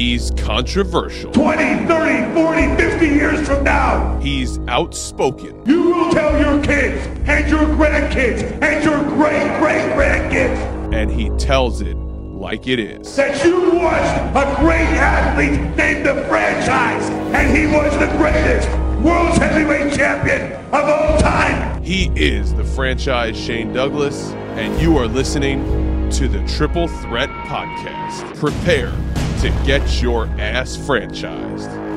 He's controversial. 20, 30, 40, 50 years from now, He's outspoken. you will tell your kids and your grandkids and your great great grandkids And he tells it like it is. that you watched a great athlete named the franchise, and he was the greatest world's heavyweight champion of all time. He is the franchise Shane Douglas, and you are listening to the Triple Threat Podcast. Prepare to get your ass franchised.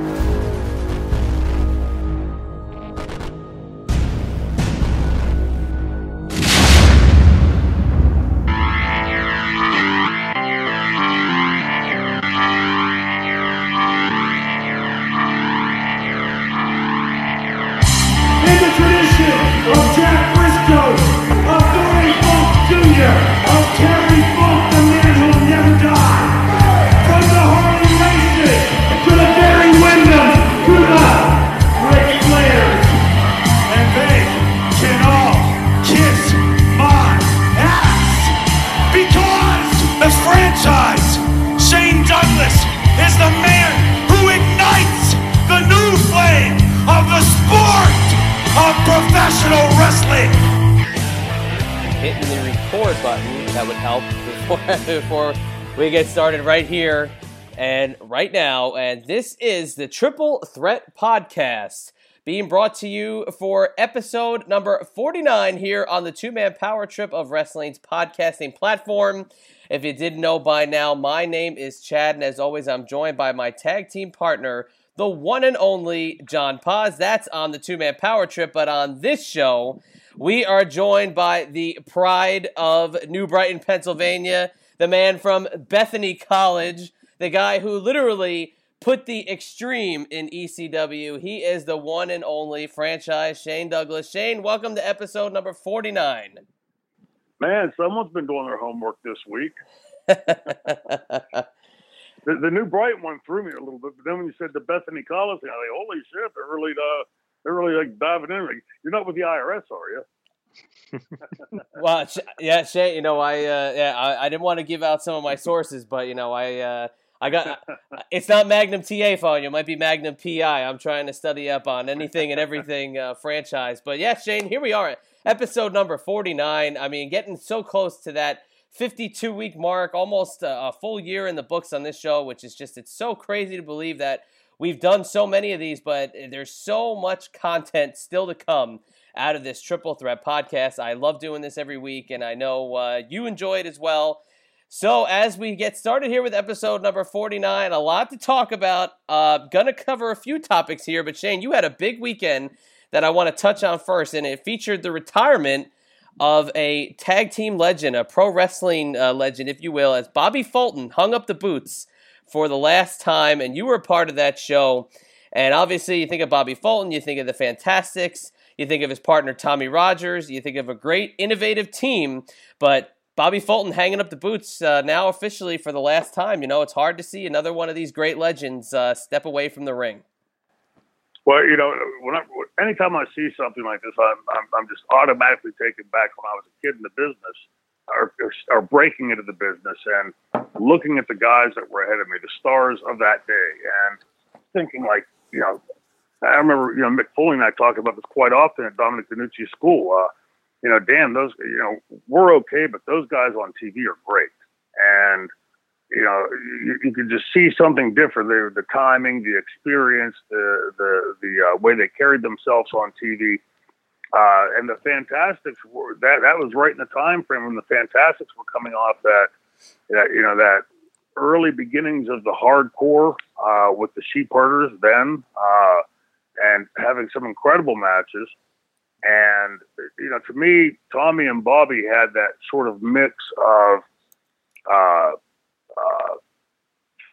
Wrestling. hitting the record button that would help before before we get started right here and right now and this is the triple threat podcast being brought to you for episode number 49 here on the two-man power trip of wrestling's podcasting platform if you didn't know by now my name is chad and as always i'm joined by my tag team partner the one and only John Paz. That's on the two man power trip. But on this show, we are joined by the pride of New Brighton, Pennsylvania, the man from Bethany College, the guy who literally put the extreme in ECW. He is the one and only franchise Shane Douglas. Shane, welcome to episode number 49. Man, someone's been doing their homework this week. The, the new Brighton one threw me a little bit, but then when you said the Bethany College thing, I was like, holy shit, they're really uh, they're really like diving in. Like, You're not with the IRS, are you? well, yeah, Shay. You know, I uh, yeah, I, I didn't want to give out some of my sources, but you know, I uh, I got it's not Magnum TA phone. It might be Magnum PI. I'm trying to study up on anything and everything uh, franchise. But yeah, Shane, here we are, episode number 49. I mean, getting so close to that 52 week mark, almost a, full year in the books on this show, which is just it's so crazy to believe that we've done so many of these, but there's so much content still to come out of this triple threat podcast. I love doing this every week, and I know uh, you enjoy it as well. So, as we get started here with episode number 49, a lot to talk about. Uh, gonna cover a few topics here, but Shane, you had a big weekend that I want to touch on first, and it featured the retirement of a tag team legend, a pro wrestling uh, legend, if you will, as Bobby Fulton hung up the boots for the last time, and you were a part of that show. And obviously, you think of Bobby Fulton, you think of the Fantastics, you think of his partner Tommy Rogers, you think of a great, innovative team, but Bobby Fulton hanging up the boots uh, now officially for the last time. You know, it's hard to see another one of these great legends uh, step away from the ring. Well, you know, when I, anytime I see something like this, I'm, I'm, I'm just automatically taken back when I was a kid in the business or, or breaking into the business and looking at the guys that were ahead of me, the stars of that day, and thinking like, you know, I remember, you know, Mick Foley and I talk about this quite often at Dominic DeNucci's school. Uh, you know, damn, those, you know, we're okay, but those guys on TV are great. And, you know, you, you could just see something different. The, the timing, the experience, the the the uh, way they carried themselves on TV, uh, and the Fantastics were that that was right in the time frame when the Fantastics were coming off that that you know that early beginnings of the hardcore uh, with the sheep herders then, uh, and having some incredible matches. And you know, to me, Tommy and Bobby had that sort of mix of uh,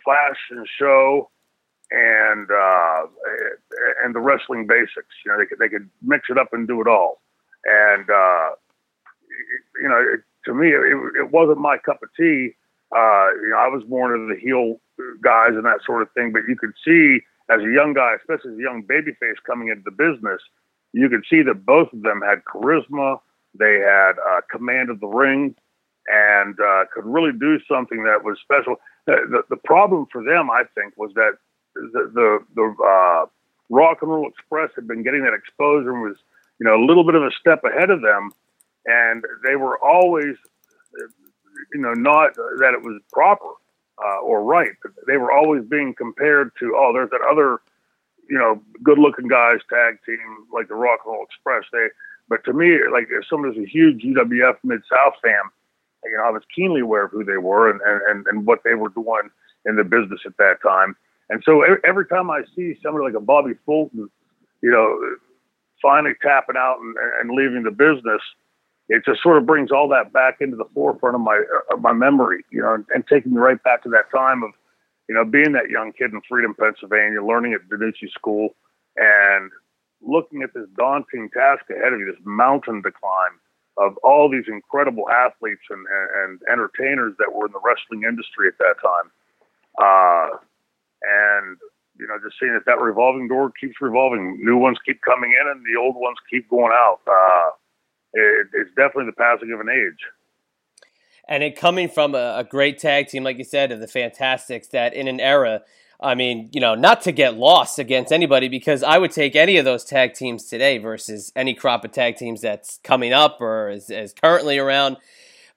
flash and show and uh, and the wrestling basics. You know, they could they could mix it up and do it all. And uh, you know, it, to me, it, it wasn't my cup of tea. Uh, you know, I was more into the heel guys and that sort of thing. But you could see as a young guy, especially as a young babyface coming into the business, you could see that both of them had charisma. They had uh, command of the ring and uh, could really do something that was special. the, the problem for them, I think, was that the the, the uh, Rock and Roll Express had been getting that exposure and was, you know, a little bit of a step ahead of them, and they were always, you know, not that it was proper uh, or right. but They were always being compared to, oh, there's that other, you know, good-looking guys tag team like the Rock and Roll Express. They, but to me, like if someone was a huge UWF Mid South fan, you know, I was keenly aware of who they were and, and, and what they were doing in the business at that time. And so every, time I see somebody like a Bobby Fulton, you know, finally tapping out and, and leaving the business, it just sort of brings all that back into the forefront of my uh, of my memory, you know, and, and taking me right back to that time of, you know, being that young kid in Freedom, Pennsylvania, learning at DeNucci School, and looking at this daunting task ahead of you, this mountain to climb of all these incredible athletes and, and, entertainers that were in the wrestling industry at that time. Uh, and you know, just seeing that that revolving door keeps revolving, new ones keep coming in, and the old ones keep going out. Uh, it, it's definitely the passing of an age. And it coming from a, a great tag team, like you said, of the Fantastics, that in an era I mean, you know, not to get lost against anybody because I would take any of those tag teams today versus any crop of tag teams that's coming up or is, is currently around.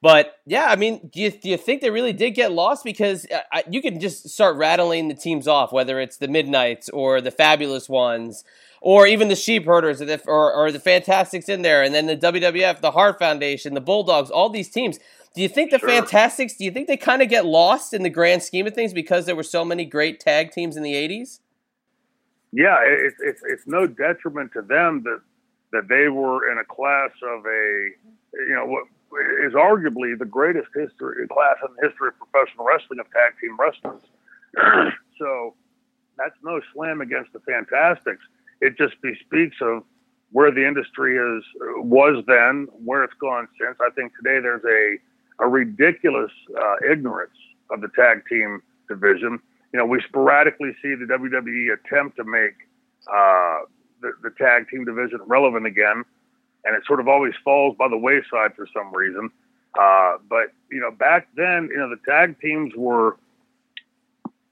But yeah, I mean, do you, do you think they really did get lost? Because uh, I, you can just start rattling the teams off, whether it's the Midnights or the Fabulous Ones or even the Sheep Herders or the, or, or the Fantastics in there, and then the WWF, the Hart Foundation, the Bulldogs, all these teams. Do you think the sure. Fantastics? Do you think they kind of get lost in the grand scheme of things because there were so many great tag teams in the '80s? Yeah, it's it's it's no detriment to them that that they were in a class of a you know what is arguably the greatest history class in the history of professional wrestling of tag team wrestlers. so that's no slam against the Fantastics. It just bespeaks of where the industry is was then, where it's gone since. I think today there's a a ridiculous uh, ignorance of the tag team division. You know, we sporadically see the WWE attempt to make uh, the, the tag team division relevant again, and it sort of always falls by the wayside for some reason. Uh, but you know, back then, you know, the tag teams were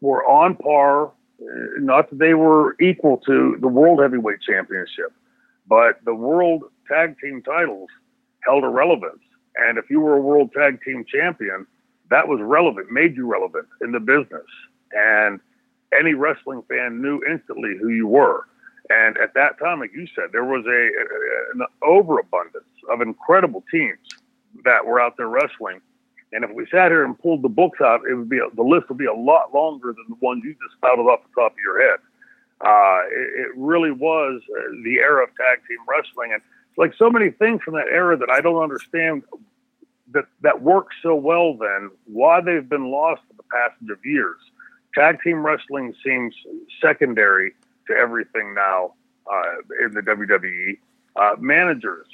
were on par. Uh, not that they were equal to the World Heavyweight Championship, but the World Tag Team titles held a relevance. And if you were a world tag team champion, that was relevant, made you relevant in the business. And any wrestling fan knew instantly who you were. And at that time, like you said, there was a, an overabundance of incredible teams that were out there wrestling. And if we sat here and pulled the books out, it would be a, the list would be a lot longer than the ones you just spouted off the top of your head. Uh, it, it, really was uh, the era of tag team wrestling, and like so many things from that era that I don't understand that that worked so well then, why they've been lost for the passage of years. Tag team wrestling seems secondary to everything now uh, in the WWE. Uh, managers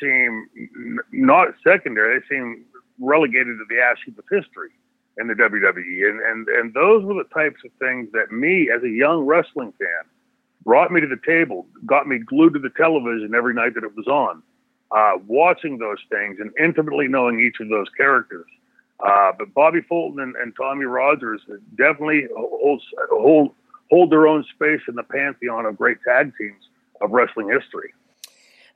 seem n- not secondary; they seem relegated to the ash heap of history in the WWE. And and and those were the types of things that me, as a young wrestling fan, brought me to the table, got me glued to the television every night that it was on, uh, watching those things and intimately knowing each of those characters. Uh, but Bobby Fulton and, and Tommy Rogers definitely hold, hold, hold their own space in the pantheon of great tag teams of wrestling history.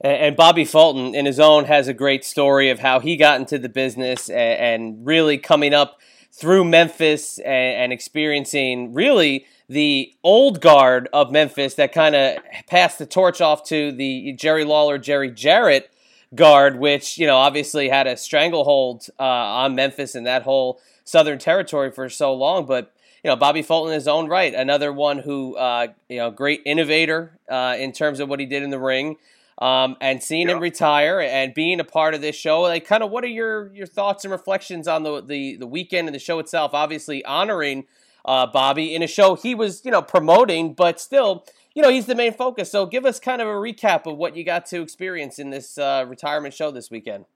And Bobby Fulton, in his own, has a great story of how he got into the business and, really coming up through Memphis and experiencing really the old guard of Memphis that kind of passed the torch off to the Jerry Lawler, Jerry Jarrett guard, which, you know, obviously had a stranglehold uh, on Memphis and that whole Southern territory for so long. But, you know, Bobby Fulton in his own right, another one who, uh, you know, great innovator uh, in terms of what he did in the ring. Um, and seeing yeah. him retire and being a part of this show, like, kind of, what are your your thoughts and reflections on the the, the weekend and the show itself? Obviously, honoring uh, Bobby in a show he was, you know, promoting, but still, you know, he's the main focus. So give us kind of a recap of what you got to experience in this uh, retirement show this weekend.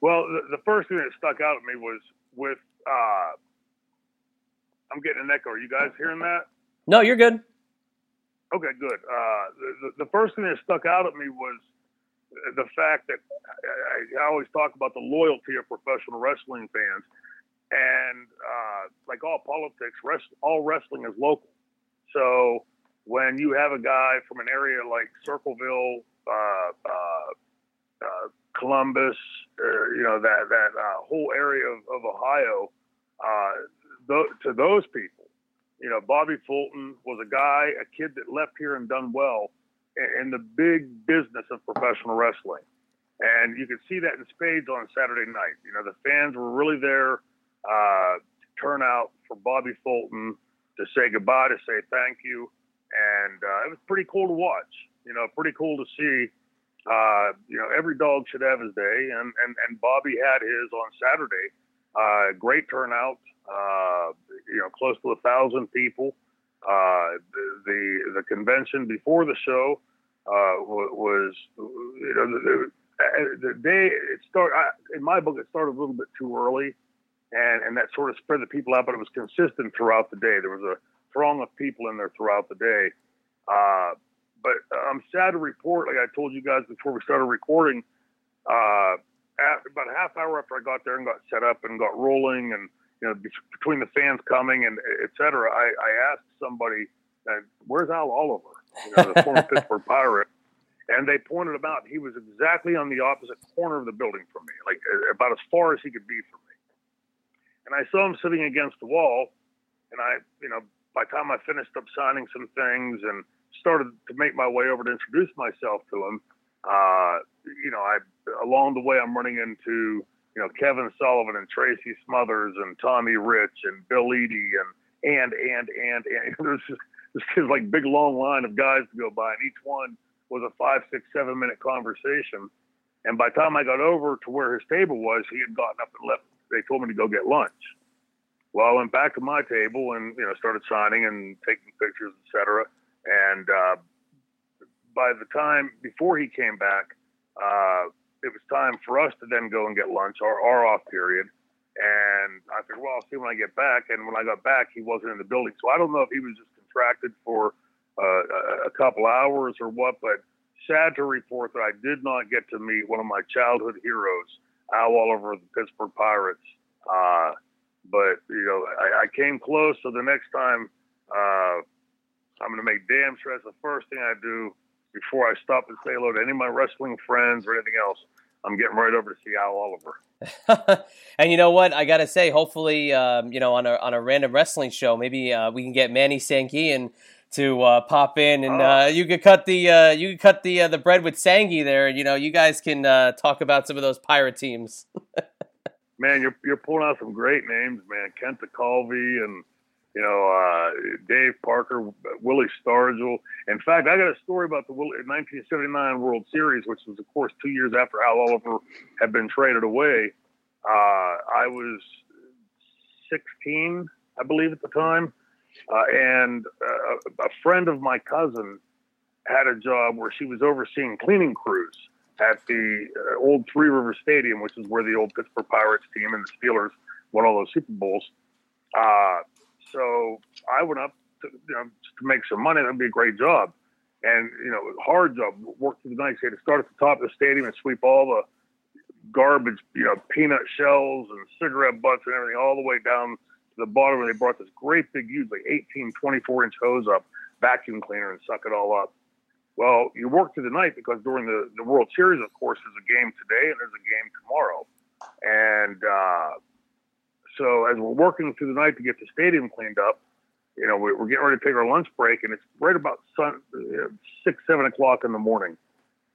Well, the, the, first thing that stuck out at me was with, uh, I'm getting an echo. Are you guys hearing that? No, you're good. Okay, good. Uh, the, the first thing that stuck out at me was the fact that I, I always talk about the loyalty of professional wrestling fans and uh, like all politics, rest, all wrestling is local. So when you have a guy from an area like Circleville, uh, uh, uh Columbus, uh, you know that that uh, whole area of, of Ohio, th- to those people, you know, Bobby Fulton was a guy, a kid that left here and done well in, the big business of professional wrestling. And you could see that in spades on Saturday night. You know, the fans were really there uh, to turn out for Bobby Fulton to say goodbye, to say thank you. And uh, it was pretty cool to watch. You know, pretty cool to see. Uh, you know, every dog should have his day, and and, and Bobby had his on Saturday. Uh, great turnout. Uh, you know, close to a thousand people. Uh, the, the, convention before the show uh, was, you know, the, the day it started. In my book, it started a little bit too early and and that sort of spread the people out, but it was consistent throughout the day. There was a throng of people in there throughout the day. Uh, but I'm sad to report, like I told you guys before we started recording, uh, about a half hour after I got there and got set up and got rolling, and you know, between the fans coming and et cetera, I, I asked somebody, uh, "Where's Al Oliver?" You know, the former Pittsburgh Pirate. And they pointed him out. He was exactly on the opposite corner of the building from me, like about as far as he could be from me and I saw him sitting against the wall. And I, you know, by the time I finished up signing some things and started to make my way over to introduce myself to him, uh, you know, I along the way I'm running into you know Kevin Sullivan and Tracy Smothers and Tommy Rich and Bill Eadie and and and and and there's just this like big long line of guys to go by, and each one was a five, six, seven minute conversation. And by the time I got over to where his table was, he had gotten up and left they told me to go get lunch. Well, I went back to my table and you know started signing and taking pictures, etc. And uh, by the time before he came back, uh, it was time for us to then go and get lunch, our, our off period. And I said, well, I'll see when I get back. And when I got back, he wasn't in the building, so I don't know if he was just contracted for uh, a couple hours or what. But sad to report that I did not get to meet one of my childhood heroes Al Oliver of the Pittsburgh Pirates. Uh, but you know, I, I, came close. So the next time, uh, I'm going to make damn sure that's the first thing I do before I stop and say hello to any of my wrestling friends or anything else. I'm getting right over to see Al Oliver. and you know what? I gotta say, hopefully, um, you know, on a on a random wrestling show, maybe uh, we can get Manny Sanguillen to uh, pop in, and oh. uh, you could cut the uh, you could cut the uh, the bread with Sangi there. You know, you guys can uh, talk about some of those pirate teams. man, you're you're pulling out some great names, man. Kent Tekulve and you know uh, Dave Parker, Willie Stargell. In fact, I got a story about the 1979 World Series, which was of course two years after Al Oliver had been traded away. I was 16, I believe, at the time uh, and uh, a friend of my cousin had a job where she was overseeing cleaning crews at the uh, old Three River Stadium, which is where the old Pittsburgh Pirates team and the Steelers won all those Super Bowls. So I went up to, you know, to make some money. That'd be a great job. And, you know, hard job. Worked through the night. You had to start at the top of the stadium and sweep all the garbage, you know, peanut shells and cigarette butts and everything all the way down to the bottom and they brought this great big, huge, like 18, 24 inch hose up, vacuum cleaner, and suck it all up. Well, you work through the night because during the, the World Series, of course, there's a game today and there's a game tomorrow. And uh, so as we're working through the night to get the stadium cleaned up, you know, we're, getting ready to take our lunch break, and it's right about sun, uh, six, seven o'clock in the morning.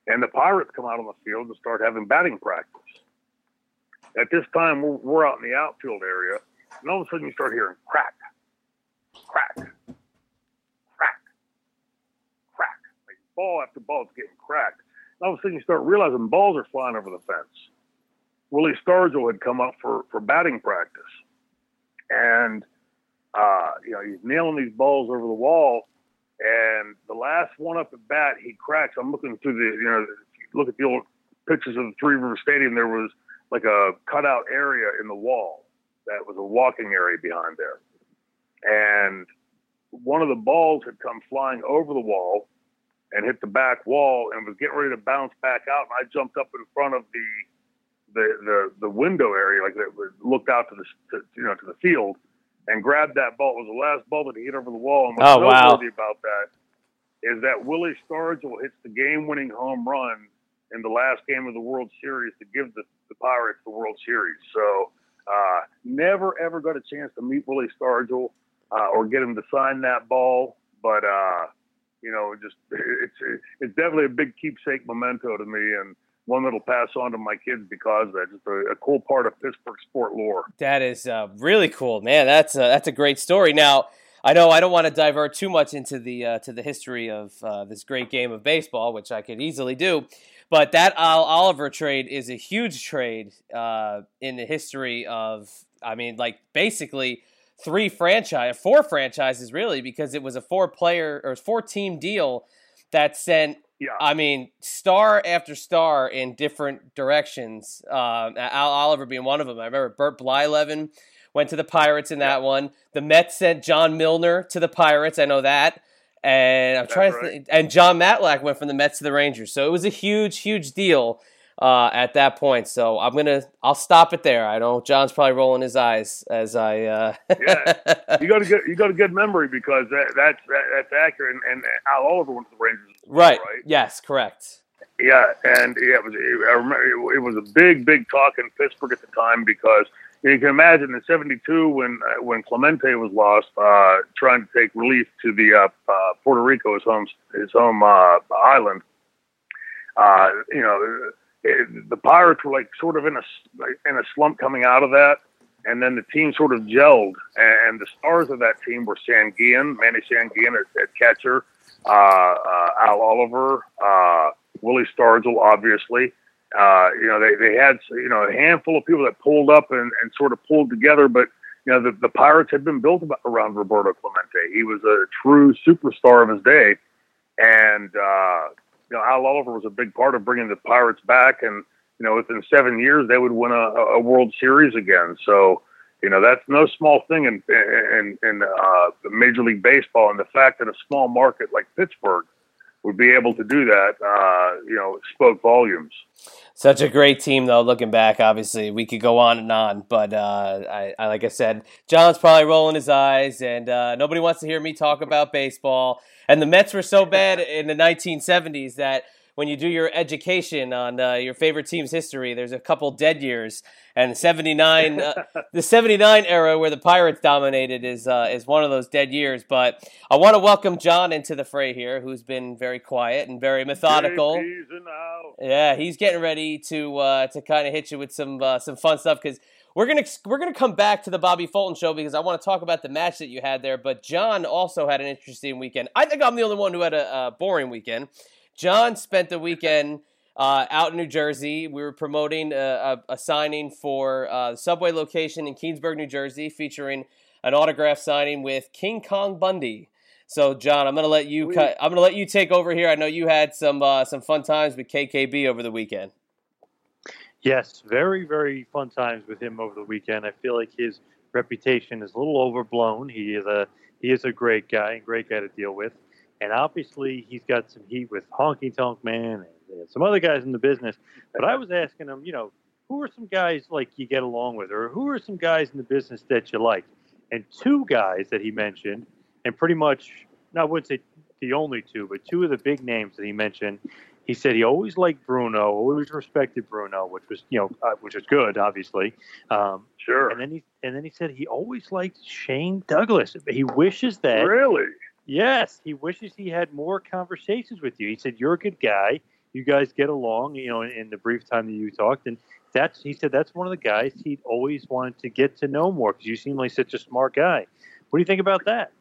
And the Pirates come out on the field and start having batting practice. At this time, we're, out in the outfield area, and all of a sudden you start hearing crack, crack, crack, crack. Like ball after ball is getting cracked. And all of a sudden you start realizing balls are flying over the fence. Willie Stargell had come up for, for batting practice. And, uh, you know, he's nailing these balls over the wall. And the last one up at bat, he cracks. I'm looking through the, you know, look at the old pictures of the Three River Stadium, there was like a cutout area in the wall that was a walking area behind there. And one of the balls had come flying over the wall and hit the back wall and was getting ready to bounce back out. And I jumped up in front of the the the the window area, like that looked out to the to, you know to the field, and grabbed that ball. It was the last ball that he hit over the wall. And what's Oh, wow. about that is that Willie Stargell hits the game-winning home run in the last game of the World Series to give the, the Pirates the World Series. So uh, never ever got a chance to meet Willie Stargell uh, or get him to sign that ball, but uh, you know, just it's it's definitely a big keepsake memento to me and. One that'll pass on to my kids because of that. Just a, a cool part of Pittsburgh sport lore. That is uh, really cool, man. That's a, that's a great story. Now, I know I don't want to divert too much into the uh, to the history of uh, this great game of baseball, which I could easily do. But that Al Oliver trade is a huge trade uh, in the history of, I mean, like basically three franchise, four franchises really, because it was a four player or four team deal that sent Yeah. I mean, star after star in different directions. Um, Al Oliver being one of them. I remember Bert Blyleven went to the Pirates in that one. The Mets sent John Milner to the Pirates. I know that. And I'm That's trying to right. think. And Jon Matlack went from the Mets to the Rangers. So it was a huge, huge deal uh, at that point. So I'm gonna, I'll stop it there. I know John's probably rolling his eyes as I. Uh, Yeah. you got a good you got a good memory because that, that's that, that's accurate. And, and Al Oliver went to the Rangers, right. Right. Yes. Correct. Yeah, and yeah, it was. I remember it was a big, big talk in Pittsburgh at the time because you can imagine in '72 when uh, when Clemente was lost, uh, trying to take relief to the uh, uh, Puerto Rico, his home his home uh, island. Uh, you know, the Pirates were like sort of in a in a slump coming out of that, and then the team sort of gelled, and the stars of that team were Sanguillen, Manny Sanguillen at, at catcher, uh, uh, Al Oliver, uh, Willie Stargell, obviously. Uh, you know, they, they had, you know, a handful of people that pulled up and, and sort of pulled together, but, you know, the, the Pirates had been built about, around Roberto Clemente. He was a true superstar of his day. And, uh, you know, Al Oliver was a big part of bringing the Pirates back. And, you know, within seven years, they would win a, a World Series again. So, you know, that's no small thing in, in, in uh, Major League Baseball. And the fact that a small market like Pittsburgh would be able to do that, uh, you know, spoke volumes. Such a great team, though. Looking back, obviously, we could go on and on, but uh, I, I, like I said, John's probably rolling his eyes, and uh, nobody wants to hear me talk about baseball. And the Mets were so bad in the 1970s that when you do your education on uh, your favorite team's history, there's a couple dead years, and 79, uh, the 79 era where the Pirates dominated is uh, is one of those dead years. But I want to welcome John into the fray here, who's been very quiet and very methodical. JP's in the house. Yeah, he's getting ready to uh, to kind of hit you with some uh, some fun stuff because we're gonna we're gonna come back to the Bobby Fulton show because I want to talk about the match that you had there. But John also had an interesting weekend. I think I'm the only one who had a, a boring weekend. John spent the weekend uh, out in New Jersey. We were promoting a, a, a signing for uh, the Subway location in Keansburg, New Jersey, featuring an autograph signing with King Kong Bundy. So, John, I'm gonna let you. Cut, I'm gonna let you take over here. I know you had some uh, some fun times with KKB over the weekend. Yes, very, very fun times with him over the weekend. I feel like his reputation is a little overblown. He is a he is a great guy, great guy to deal with, and obviously he's got some heat with Honky Tonk Man and some other guys in the business. But I was asking him, you know, who are some guys like you get along with, or who are some guys in the business that you like? And two guys that he mentioned, and pretty much, no, I wouldn't say the only two, but two of the big names that he mentioned he said he always liked Bruno, always respected Bruno, which was you know uh, which was good, obviously. Um, Sure. and then he and then he said he always liked Shane Douglas. He wishes that Really? Yes, he wishes he had more conversations with you. He said you're a good guy. You guys get along, you know, in, in the brief time that you talked, and that's he said that's one of the guys he'd always wanted to get to know more because you seem like such a smart guy. What do you think about that?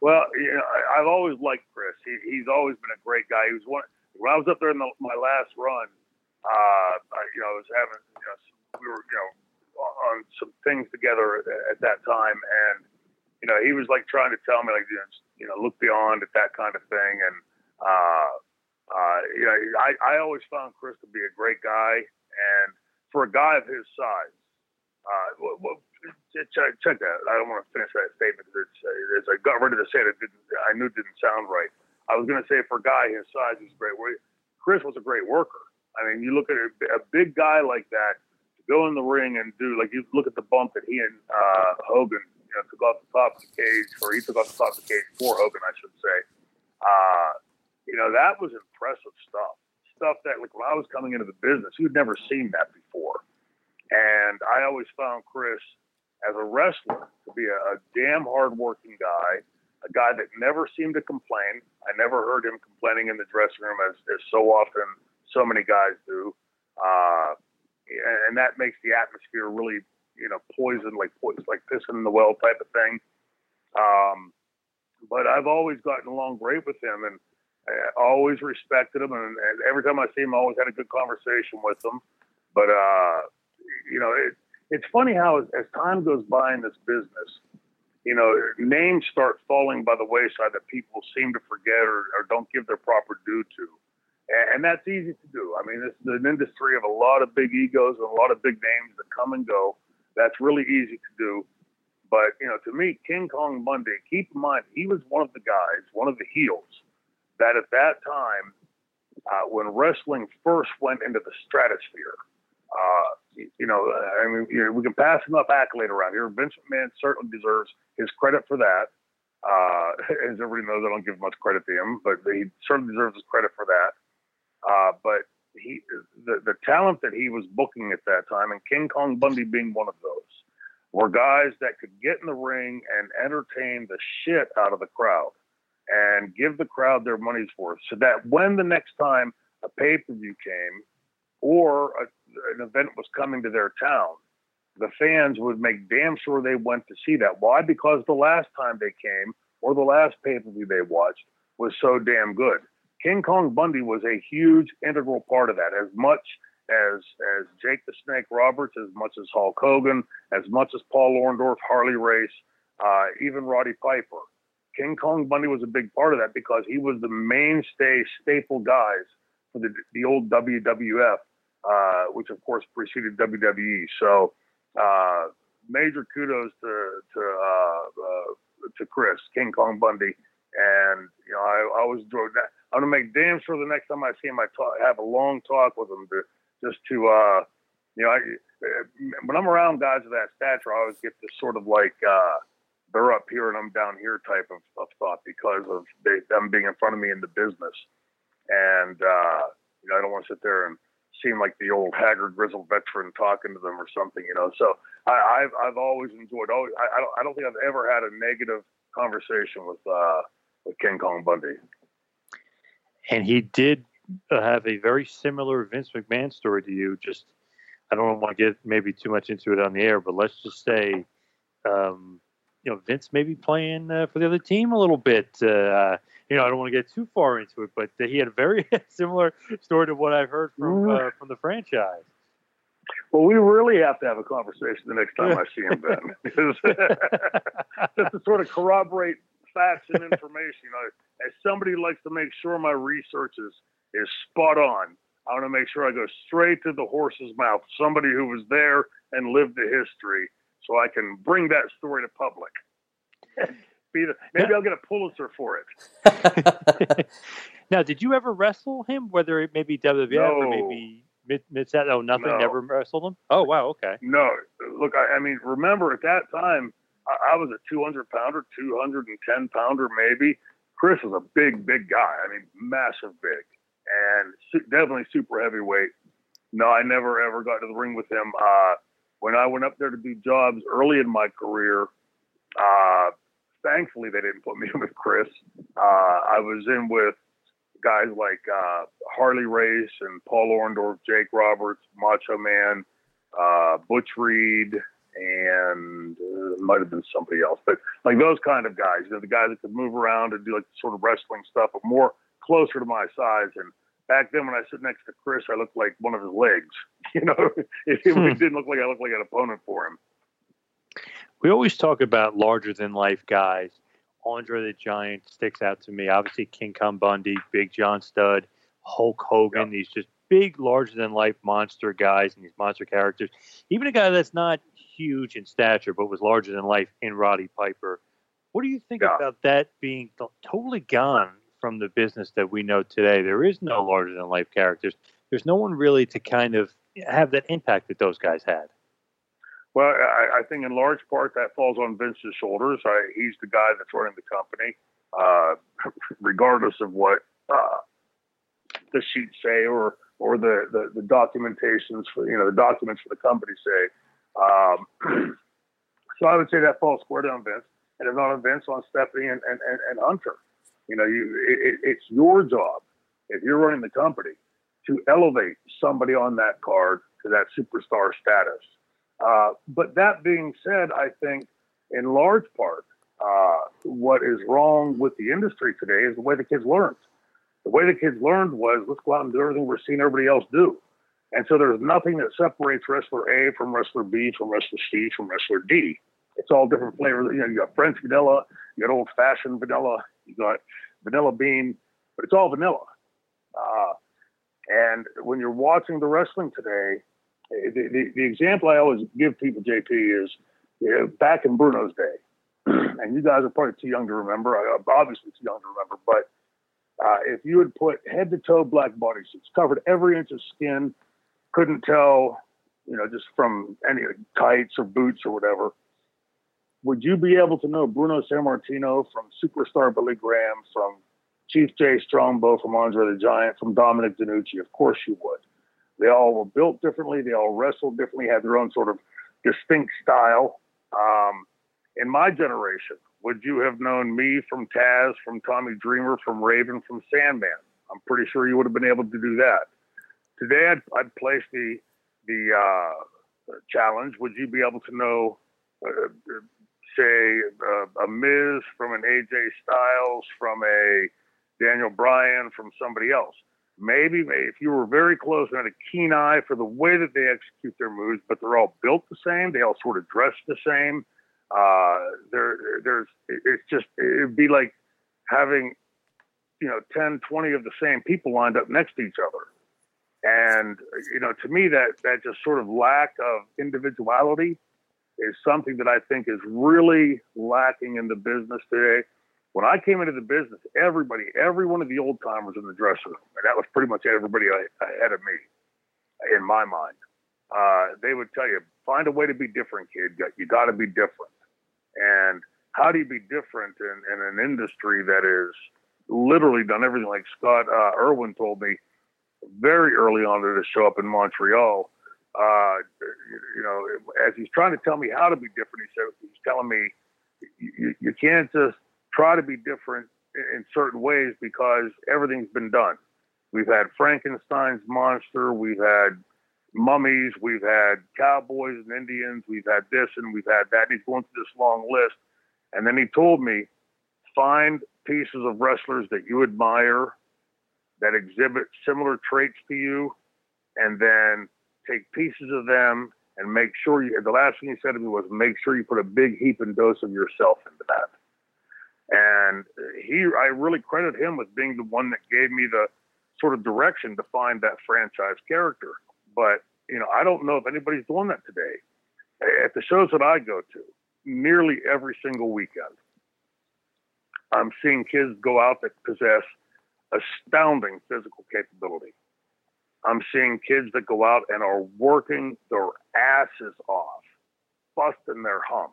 Well, you know, I, I've always liked Chris. He, he's always been a great guy. He was one when I was up there in the, my last run. Uh, I, you know, I was having, you know, we were, you know, on some things together at, at that time, and you know, he was like trying to tell me, like, you know, look beyond at that kind of thing, and uh, uh, you know, I, I always found Chris to be a great guy, and for a guy of his size, uh, well, check, check that. I don't want to finish that statement because it's, uh, I got ready to say it didn't, I knew didn't sound right. I was going to say for a guy his size, he's great. Chris was a great worker. I mean, you look at a, a big guy like that to go in the ring and do like you look at the bump that he and uh, Hogan you know, took off the top of the cage, or he took off the top of the cage for Hogan, I should say. Uh, you know, that was impressive stuff. Stuff that like when I was coming into the business, you'd never seen that before. And I always found Chris as a wrestler to be a, a damn hardworking guy, a guy that never seemed to complain. I never heard him complaining in the dressing room as, as so often so many guys do. Uh, and that makes the atmosphere really, you know, poison, like like pissing in the well type of thing. Um, but I've always gotten along great with him and uh, always respected him. And, and every time I see him, I always had a good conversation with him. But, uh, you know, it, it's funny how as, as time goes by in this business, you know, names start falling by the wayside that people seem to forget or, or don't give their proper due to and that's easy to do. I mean, this is an industry of a lot of big egos and a lot of big names that come and go. That's really easy to do. But you know, to me, King Kong Bundy. Keep in mind, he was one of the guys, one of the heels, that at that time, uh, when wrestling first went into the stratosphere, uh, you know, I mean, you know, we can pass enough accolade around here. Vince McMahon certainly deserves his credit for that. Uh, as everybody knows, I don't give much credit to him, but he certainly deserves his credit for that. Uh, but he, the, the talent that he was booking at that time, and King Kong Bundy being one of those, were guys that could get in the ring and entertain the shit out of the crowd and give the crowd their money's worth so that when the next time a pay per view came or a, an event was coming to their town, the fans would make damn sure they went to see that. Why? Because the last time they came or the last pay per view they watched was so damn good. King Kong Bundy was a huge integral part of that, as much as as Jake the Snake Roberts, as much as Hulk Hogan, as much as Paul Orndorff, Harley Race, uh, even Roddy Piper. King Kong Bundy was a big part of that because he was the mainstay staple guys for the the old WWF, uh, which of course preceded WWE. So uh, major kudos to to uh, uh, to Chris King Kong Bundy, and you know I, I always enjoyed that. I'm gonna make damn sure the next time I see him, I talk, have a long talk with him to just to, uh, you know, I, when I'm around guys of that stature, I always get this sort of like uh, they're up here and I'm down here type of, of thought because of they, them being in front of me in the business, and uh, you know, I don't want to sit there and seem like the old haggard grizzled veteran talking to them or something, you know. So I, have I've always enjoyed. Always, I, I don't I don't think I've ever had a negative conversation with uh, with King Kong Bundy and he did uh, have a very similar Vince McMahon story to you. Just I don't want to get maybe too much into it on the air, but let's just say, um, you know, Vince maybe playing uh, for the other team a little bit. Uh, you know, I don't want to get too far into it, but he had a very similar story to what I've heard from uh, from the franchise. Well, we really have to have a conversation the next time I see him, Ben, just to sort of corroborate facts and information. Know, as somebody who likes to make sure my research is is spot on, I want to make sure I go straight to the horse's mouth. Somebody who was there and lived the history, so I can bring that story to public. The, maybe I'll get a Pulitzer for it. now, did you ever wrestle him? Whether it may be WWF no. or maybe mid mid Oh, nothing. No. Never wrestled him. Oh, wow. Okay. No, look. I, I mean, remember at that time I, I was a 200 pounder, 210 pounder maybe. Chris was a big, big guy. I mean, massive big, and su- definitely super heavyweight. No, I never ever got to the ring with him. Uh, when I went up there to do jobs early in my career, uh, thankfully they didn't put me in with Chris. Uh, I was in with guys like uh, Harley Race and Paul Orndorff, Jake Roberts, Macho Man, uh, Butch Reed, and uh, might have been somebody else, but like those kind of guys, you know, the guys that could move around and do like sort of wrestling stuff, but more closer to my size. And back then, when I sit next to Chris, I looked like one of his legs. You know, it, it hmm. didn't look like I looked like an opponent for him. We always talk about larger than life guys. Andre the Giant sticks out to me. Obviously, King Kong Bundy, Big John Studd, Hulk Hogan. Yep. These just big, larger than life monster guys and these monster characters. Even a guy that's not huge in stature, but was larger than life in Roddy Piper. What do you think yeah. about that being totally gone from the business that we know today? There is no larger than life characters. there's no one really to kind of have that impact that those guys had. Well, I, I think in large part that falls on Vince's shoulders. I, he's the guy that's running the company, uh, regardless of what uh, the sheets say or or the, the, the documentations for you know the documents for the company say. Um, so I would say that falls squarely on Vince, and if on Vince, on Stephanie and, and, and, and Hunter. You know, you it, it's your job if you're running the company to elevate somebody on that card to that superstar status. Uh, but that being said, I think in large part, uh, what is wrong with the industry today is the way the kids learned. The way the kids learned was let's go out and do everything we're seeing everybody else do. And so there's nothing that separates wrestler A from wrestler B from wrestler C from wrestler D. It's all different flavors. You know, you got French vanilla, you got old fashioned vanilla, you got vanilla bean, but it's all vanilla. Uh, and when you're watching the wrestling today, eh, the, the, the, example I always give people, JP, is you know, back in Bruno's day, and you guys are probably too young to remember. I, Obviously, too young to remember, but uh, if you had put head to toe black body suits, covered every inch of skin, couldn't tell, you know, just from any tights or boots or whatever, would you be able to know Bruno Sammartino from Superstar Billy Graham, from Chief Jay Strongbow, from Andre the Giant, from Dominic DeNucci? Of course you would. They all were built differently. They all wrestled differently, had their own sort of distinct style. Um, in my generation, would you have known me from Taz, from Tommy Dreamer, from Raven, from Sandman? I'm pretty sure you would have been able to do that. Today, I'd, I'd place the the uh, challenge. Would you be able to know, uh, say, uh, a Miz from an AJ Styles, from a Daniel Bryan, from somebody else? Maybe, maybe if you were very close and had a keen eye for the way that they execute their moves, but they're all built the same. They all sort of dress the same. Uh, there, there's, it's just, it'd be like having, you know, 10, 20 of the same people lined up next to each other. And, you know, to me, that, that just sort of lack of individuality is something that I think is really lacking in the business today. When I came into the business, everybody, every one of the old timers in the dressing room, and that was pretty much everybody ahead of me in my mind, uh, they would tell you, find a way to be different, kid. You got to be different. And how do you be different in, in an industry that is literally done everything like Scott uh, Irwin told me very early on to show up in Montreal. Uh, you know, as he's trying to tell me how to be different, he said he's telling me you, you can't just try to be different in certain ways because everything's been done. We've had Frankenstein's monster, we've had mummies, we've had cowboys and Indians, we've had this and we've had that. And he's going through this long list. And then he told me, find pieces of wrestlers that you admire that exhibit similar traits to you, and then take pieces of them and make sure you. The last thing he said to me was, make sure you put a big heap and dose of yourself into that. And he, I really credit him with being the one that gave me the sort of direction to find that franchise character. But you know, I don't know if anybody's doing that today. At the shows that I go to, nearly every single weekend, I'm seeing kids go out that possess astounding physical capability. I'm seeing kids that go out and are working their asses off, busting their hump.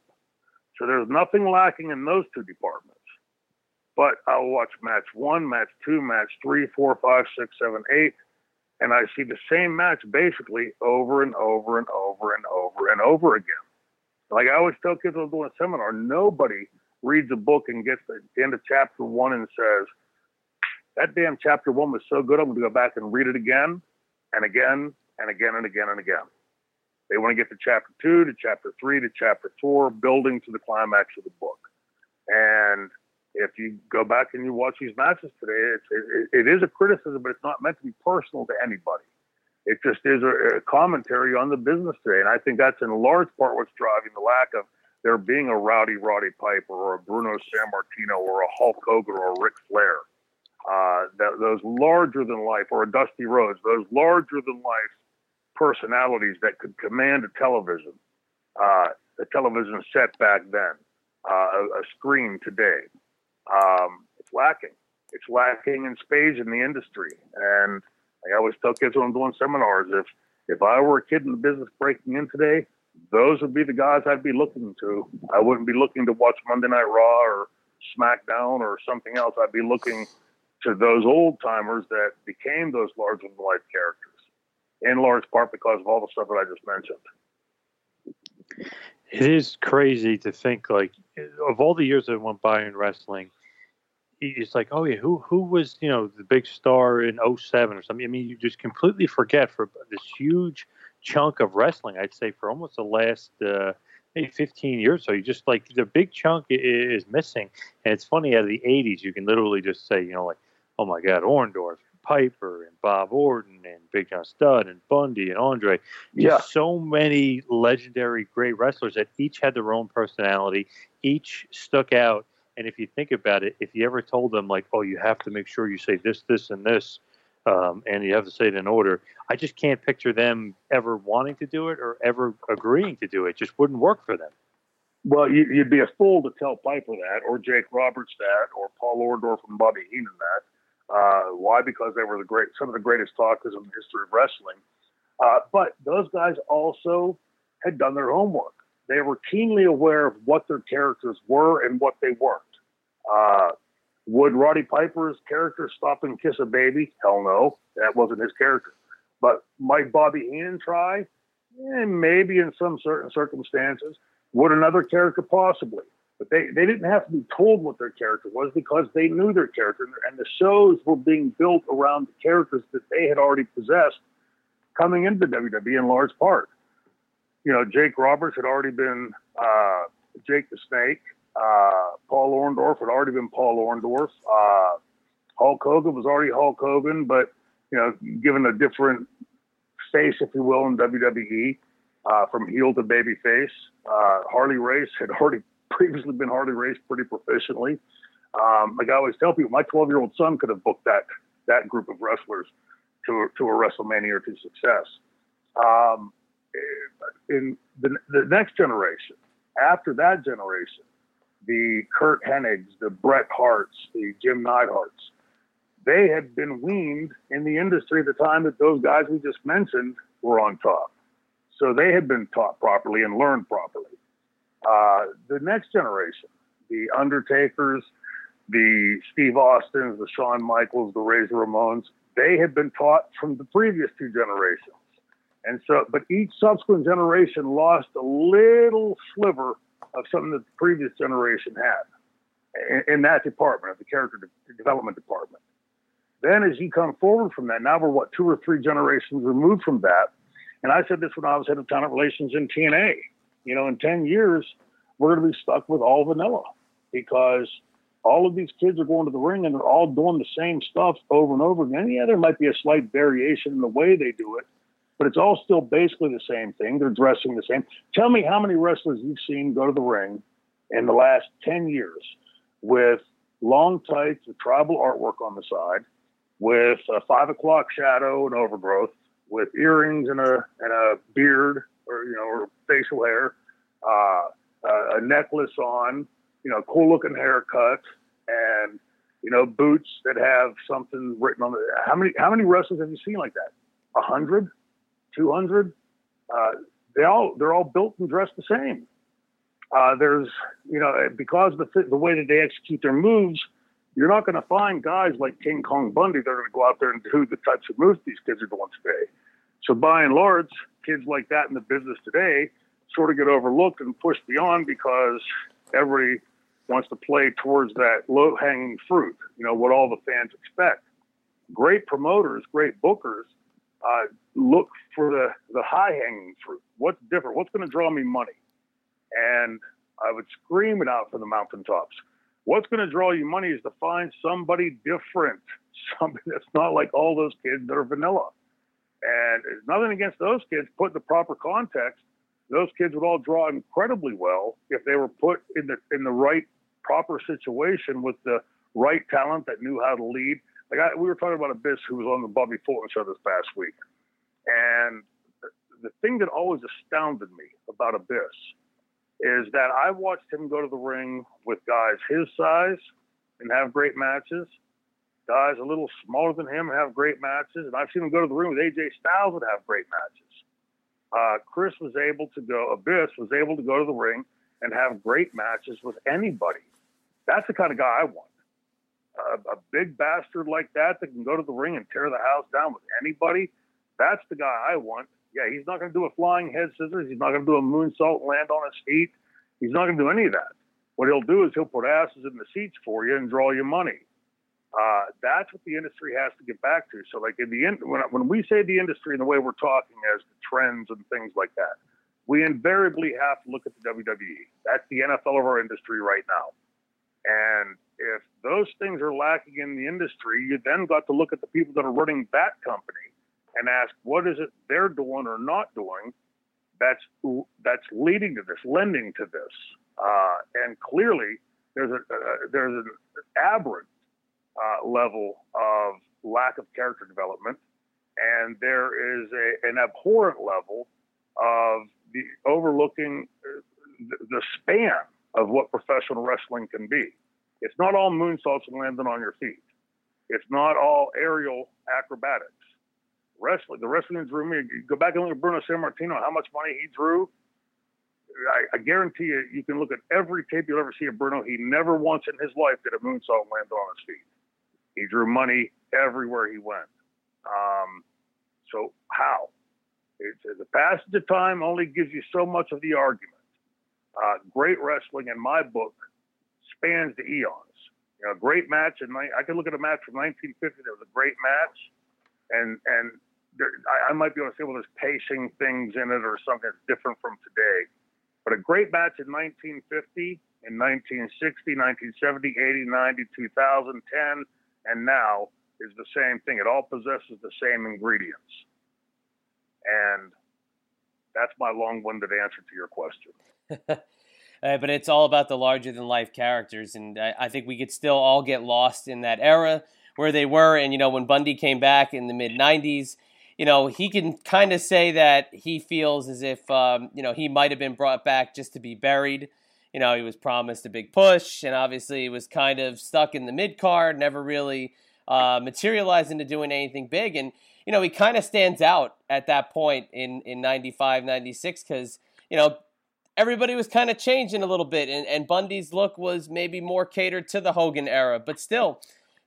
So there's nothing lacking in those two departments. But I'll watch match one, match two, match three, four, five, six, seven, eight, and I see the same match basically over and over and over and over and over again. Like I always tell kids I'm doing a seminar, nobody reads a book and gets to the end of chapter one and says, that damn chapter one was so good, I'm going to go back and read it again and again and again and again and again. They want to get to chapter two, to chapter three, to chapter four, building to the climax of the book. And if you go back and you watch these matches today, it's, it, it is a criticism, but it's not meant to be personal to anybody. It just is a, a, commentary on the business today. And I think that's in large part what's driving the lack of there being a Rowdy Roddy Piper or a Bruno Sammartino or a Hulk Hogan or a Ric Flair. Uh, that, those larger than life, or a Dusty Rhodes, those larger than life personalities that could command a television, uh, a television set back then, uh, a, a screen today um, it's lacking. It's lacking in spades in the industry, and I always tell kids when I'm doing seminars, if if I were a kid in the business breaking in today, those would be the guys I'd be looking to. I wouldn't be looking to watch Monday Night Raw or SmackDown or something else. I'd be looking to those old timers that became those larger than life characters, in large part because of all the stuff that I just mentioned. It is crazy to think like of all the years that went by in wrestling, it's like, oh yeah, who who was you know the big star in 07 or something? I mean, you just completely forget for this huge chunk of wrestling. I'd say for almost the last uh, maybe 15 years so. You just like the big chunk is missing, and it's funny out of the 80s, you can literally just say, you know, like, oh my God, Orndorff, Piper, and Bob Orton, and Big John Studd, and Bundy, and Andre. Yeah. Just so many legendary great wrestlers that each had their own personality, each stuck out. And if you think about it, if you ever told them like, "Oh, you have to make sure you say this, this, and this," um, and you have to say it in order, I just can't picture them ever wanting to do it or ever agreeing to do it. it just wouldn't work for them. Well, you, would be a fool to tell Piper that, or Jake Roberts that, or Paul Orndorff and Bobby Heenan that. Uh, why? Because they were the great, some of the greatest talkers in the history of wrestling. Uh, but those guys also had done their homework. They were keenly aware of what their characters were and what they weren't. Uh, would Roddy Piper's character stop and kiss a baby? Hell no, that wasn't his character. But might Bobby Heenan try? Eh, maybe in some certain circumstances. Would another character possibly? But they, they didn't have to be told what their character was because they knew their character. And the shows were being built around the characters that they had already possessed coming into WWE in large part. You know, Jake Roberts had already been uh, Jake the Snake. Uh, Paul Orndorff had already been Paul Orndorff. Uh, Hulk Hogan was already Hulk Hogan, but you know, given a different face, if you will, in WWE, uh, from heel to baby face. Uh, Harley Race had already previously been Harley Race pretty proficiently. Um, like I always tell people, my 12 year old son could have booked that that group of wrestlers to to a WrestleMania or to success. Um, in the, the next generation, after that generation, the Curt Hennigs, the Bret Harts, the Jim Neidharts, they had been weaned in the industry at the time that those guys we just mentioned were on top. So they had been taught properly and learned properly. Uh, the next generation, the Undertakers, the Steve Austins, the Shawn Michaels, the Razor Ramones, they had been taught from the previous two generations. And so, but each subsequent generation lost a little sliver of something that the previous generation had in, in that department, the character de- development department. Then, as you come forward from that, now we're what two or three generations removed from that. And I said this when I was head of talent relations in TNA. You know, in 10 years, we're going to be stuck with all vanilla because all of these kids are going to the ring and they're all doing the same stuff over and over again. Yeah, there might be a slight variation in the way they do it, but it's all still basically the same thing. They're dressing the same. Tell me how many wrestlers you've seen go to the ring in the last 10 years with long tights with tribal artwork on the side, with a five o'clock shadow and overgrowth, with earrings and a and a beard or you know or facial hair, uh, a necklace on, you know, cool looking haircut, and you know boots that have something written on it. How many how many wrestlers have you seen like that? A hundred, two hundred. Uh, they all they're all built and dressed the same. Uh, there's you know because the the way that they execute their moves, you're not going to find guys like King Kong Bundy that are going to go out there and do the types of moves these kids are doing today. So by and large, kids like that in the business today sort of get overlooked and pushed beyond because everybody wants to play towards that low hanging fruit. You know what all the fans expect. Great promoters, great bookers uh, look for the, the high hanging fruit. What's different? What's going to draw me money? And I would scream it out from the mountaintops. What's going to draw you money is to find somebody different, somebody that's not like all those kids that are vanilla. And nothing against those kids. Put in the proper context, those kids would all draw incredibly well if they were put in the in the right proper situation with the right talent that knew how to lead like I, we were talking about Abyss, who was on the Bobby Fulton show this past week, and the thing that always astounded me about Abyss is that I watched him go to the ring with guys his size and have great matches, guys a little smaller than him have great matches, and I've seen him go to the ring with AJ Styles and have great matches. Uh, Chris was able to go, Abyss was able to go to the ring and have great matches with anybody. That's the kind of guy I want. Uh, a big bastard like that that can go to the ring and tear the house down with anybody. That's the guy I want. Yeah, he's not going to do a flying head scissors. He's not going to do a moonsault and land on his feet. He's not going to do any of that. What he'll do is he'll put asses in the seats for you and draw you money. Uh, that's what the industry has to get back to. So, like in the when, when we say the industry and the way we're talking as the trends and things like that, we invariably have to look at the WWE. That's the NFL of our industry right now. And if those things are lacking in the industry, you then got to look at the people that are running that company and ask what is it they're doing or not doing that's that's leading to this, lending to this. Uh, and clearly, there's a uh, there's an aberrant uh, level of lack of character development, and there is a, an abhorrent level of the overlooking uh, the, span of what professional wrestling can be. It's not all moonsaults and landing on your feet. It's not all aerial acrobatics. Wrestling, the wrestling drew me. Go back and look at Bruno Sammartino, how much money he drew. I, I, guarantee you, you can look at every tape you'll ever see of Bruno. He never once in his life did a moonsault land on his feet. He drew money everywhere he went. Um, so how? It's, the passage of time only gives you so much of the argument. Uh, great wrestling, in my book, spans the eons. You know, great match, and I can look at a match from 1950 that was a great match, and and there, I, I might be able to say, well, there's pacing things in it or something that's different from today. But a great match in 1950, in 1960, 1970, 80, 90, 2010, and now is the same thing. It all possesses the same ingredients. And that's my long winded answer to your question. uh, but it's all about the larger than life characters. And I, I, think we could still all get lost in that era where they were. And, you know, when Bundy came back in the mid 90s, you know, he can kind of say that he feels as if, um, you know, he might have been brought back just to be buried you know, he was promised a big push, and obviously he was kind of stuck in the mid card, never really uh, materialized into doing anything big. And, you know, he kind of stands out at that point in, in 95, 96, because, you know, everybody was kind of changing a little bit, and, and Bundy's look was maybe more catered to the Hogan era, but still.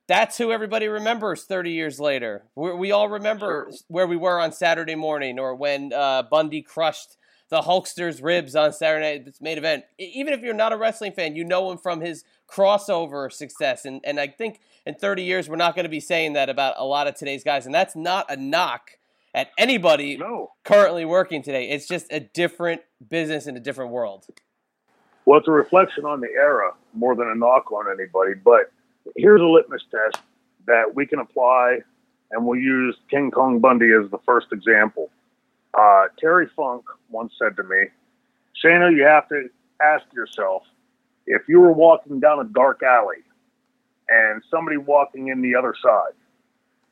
That's who everybody remembers 30 years later. we we all remember where we were on Saturday morning or when uh, Bundy crushed the Hulkster's ribs on Saturday night's main event. Even if you're not a wrestling fan, you know him from his crossover success. And and I think in 30 years we're not going to be saying that about a lot of today's guys. And that's not a knock at anybody no. currently working today. It's just a different business in a different world. Well, it's a reflection on the era more than a knock on anybody. But here's a litmus test that we can apply, and we'll use King Kong Bundy as the first example. Uh, Terry Funk once said to me, Shane, you have to ask yourself if you were walking down a dark alley and somebody walking in the other side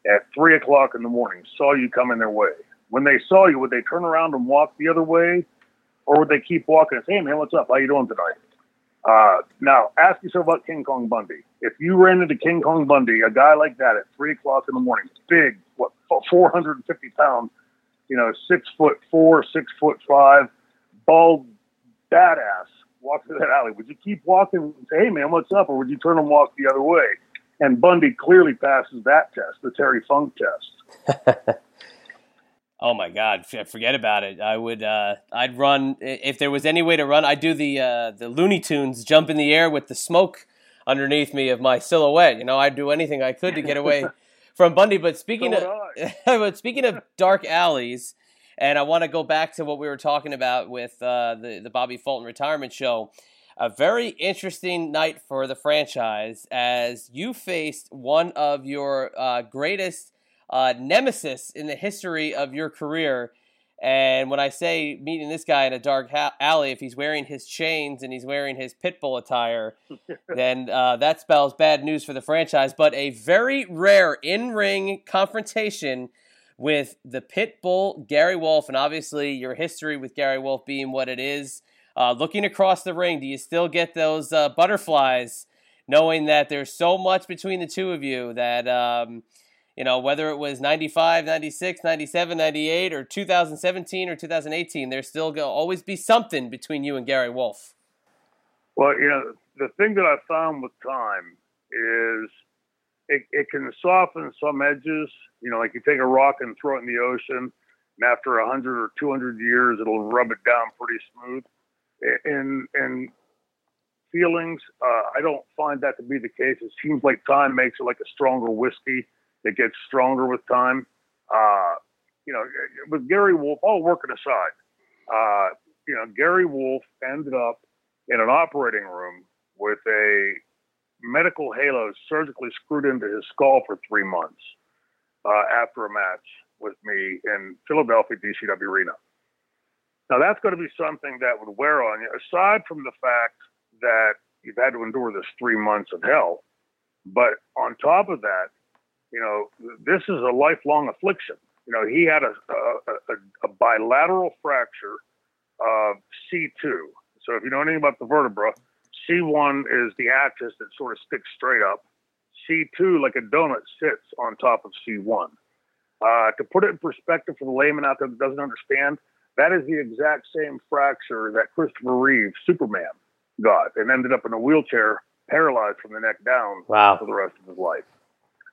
at three o'clock in the morning saw you coming their way, when they saw you, would they turn around and walk the other way, or would they keep walking and say, "Hey man, what's up? How you doing tonight?" Uh, now, ask yourself about King Kong Bundy. If you ran into King Kong Bundy, a guy like that at three o'clock in the morning, big, what, 450 pounds, you know, six foot four, six foot five, bald badass walk through that alley, would you keep walking and say, hey, man, what's up? Or would you turn and walk the other way? And Bundy clearly passes that test, the Terry Funk test. oh my God, forget about it. I would, uh, I'd run if there was any way to run. I'd do the uh, the Looney Tunes jump in the air with the smoke underneath me of my silhouette. You know, I'd do anything I could to get away from Bundy. But speaking so of, but speaking of dark alleys, and I want to go back to what we were talking about with uh, the the Bobby Fulton retirement show. A very interesting night for the franchise as you faced one of your uh, greatest uh, nemesis in the history of your career and when I say meeting this guy in a dark ha- alley, if he's wearing his chains and he's wearing his Pitbull attire, then uh, that spells bad news for the franchise. But a very rare in ring confrontation with the Pitbull, Gary Wolfe, and obviously your history with Gary Wolfe being what it is. Uh, looking across the ring, do you still get those uh, butterflies knowing that there's so much between the two of you that um, you know whether it was 95 96 97 98 or 2017 or 2018 there's still going to always be something between you and gary wolfe well you know the thing that i found with time is it, it can soften some edges. You know like you take a rock and throw it in the ocean and after 100 or 200 years it'll rub it down pretty smooth. And and feelings uh, i don't find that to be the case. It seems like time makes it like a stronger whiskey that gets stronger with time. Uh, you know, with Gary Wolfe, all working aside, uh, you know, Gary Wolfe ended up in an operating room with a medical halo surgically screwed into his skull for three months uh, after a match with me in Philadelphia ECW Arena. Now that's going to be something that would wear on you. Aside from the fact that you've had to endure this three months of hell, but on top of that, you know, this is a lifelong affliction. You know, he had a, a, a, a bilateral fracture of C2. So if you know anything about the vertebra, C1 is the axis that sort of sticks straight up. C2, like a donut, sits on top of C1. Uh, to put it in perspective for the layman out there that doesn't understand, that is the exact same fracture that Christopher Reeve, Superman, got and ended up in a wheelchair, paralyzed from the neck down wow. for the rest of his life.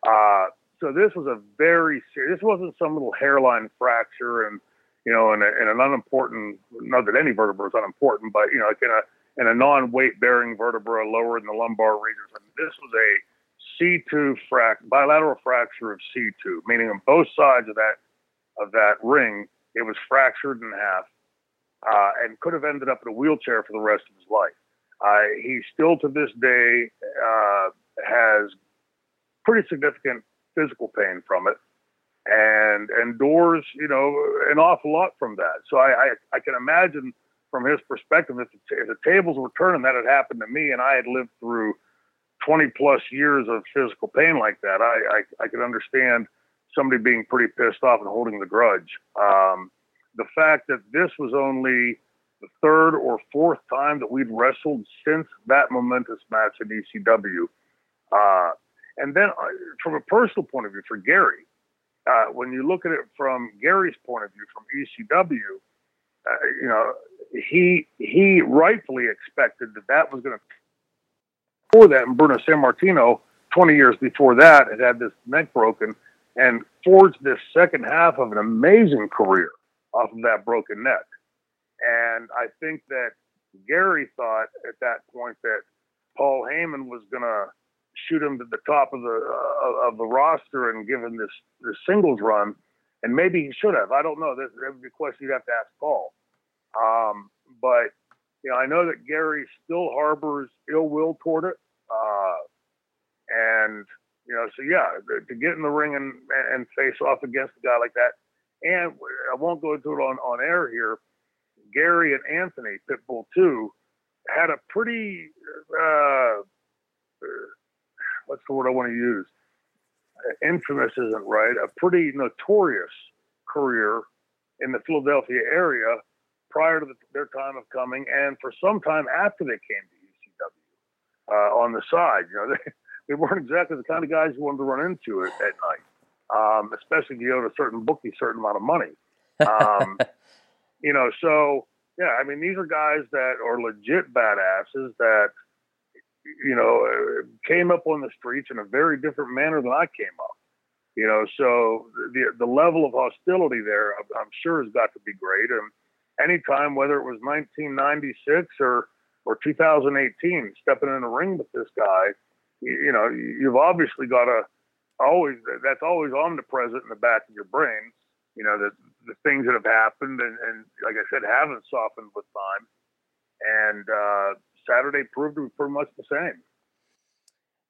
Uh, so this was a very serious. This wasn't some little hairline fracture and you know, and, an unimportant. Not that any vertebra is unimportant, but you know, like in a in a non-weight bearing vertebra lower in the lumbar region. This was a C2 frac bilateral fracture of C2, meaning on both sides of that of that ring, it was fractured in half, uh, and could have ended up in a wheelchair for the rest of his life. Uh, he still to this day uh, has pretty significant physical pain from it and endures, you know, an awful lot from that. So I, I, I can imagine from his perspective, if the, if the tables were turning, that had happened to me and I had lived through 20 plus years of physical pain like that, I, I, I could understand somebody being pretty pissed off and holding the grudge. Um, the fact that this was only the third or fourth time that we'd wrestled since that momentous match in ECW, uh, and then uh, from a personal point of view for Gary, uh, when you look at it from Gary's point of view from ECW, uh, you know, he he rightfully expected that that was going to. For that, and Bruno Sammartino, 20 years before that, had had this neck broken and forged this second half of an amazing career off of that broken neck. And I think that Gary thought at that point that Paul Heyman was going to shoot him to the top of the uh, of the roster and give him this this singles run, and maybe he should have. I don't know. That, would be a question you'd have to ask Paul. Um, but you know, I know that Gary still harbors ill will toward it, uh, and you know, so yeah, to get in the ring and and face off against a guy like that, and I won't go into it on on air here. Gary and Anthony Pitbull too had a pretty uh, what's the word I want to use? Infamous isn't right. A pretty notorious career in the Philadelphia area prior to the, their time of coming, and for some time after they came to ECW uh, on the side. You know, they, they weren't exactly the kind of guys you wanted to run into it at night, um, especially if you owed a certain bookie a certain amount of money. Um, you know, so yeah, I mean, these are guys that are legit badasses that you know, came up on the streets in a very different manner than I came up. You know, so the the level of hostility there, I'm sure, has got to be great. And anytime, whether it was 1996 or or 2018, stepping in the ring with this guy, you, you know, you've obviously got to always that's always omnipresent in the back of your brain. You know, the the things that have happened and, and like I said, haven't softened with time. And uh, Saturday proved to be pretty much the same.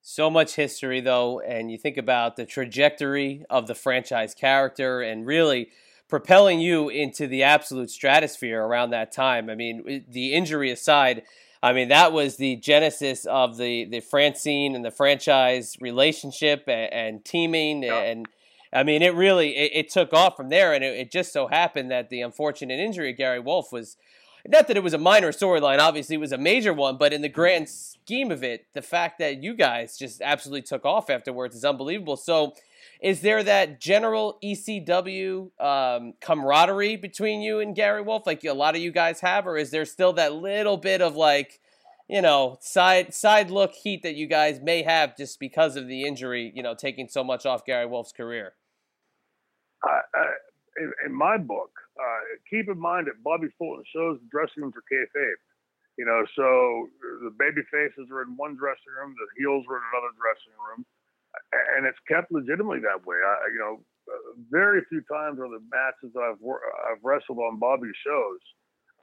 So much history, though, and you think about the trajectory of the franchise character and really propelling you into the absolute stratosphere around that time. I mean, the injury aside, I mean, that was the genesis of the, the Francine and the franchise relationship and, and teaming. Yeah. And I mean, it really, it, it, took off from there. And it, it, just so happened that the unfortunate injury of Gary Wolfe was not that it was a minor storyline, obviously it was a major one, but in the grand scheme of it, the fact that you guys just absolutely took off afterwards is unbelievable. So, is there that general ECW um, camaraderie between you and Gary Wolfe, like a lot of you guys have, or is there still that little bit of like, you know, side side look heat that you guys may have just because of the injury, you know, taking so much off Gary Wolfe's career? I, I, in, in my book, uh, keep in mind that Bobby Fulton shows the dressing rooms are kayfabe. You know, so the baby faces are in one dressing room, the heels are in another dressing room, and it's kept legitimately that way. I, you know, very few times are the matches that I've I've wrestled on Bobby's shows.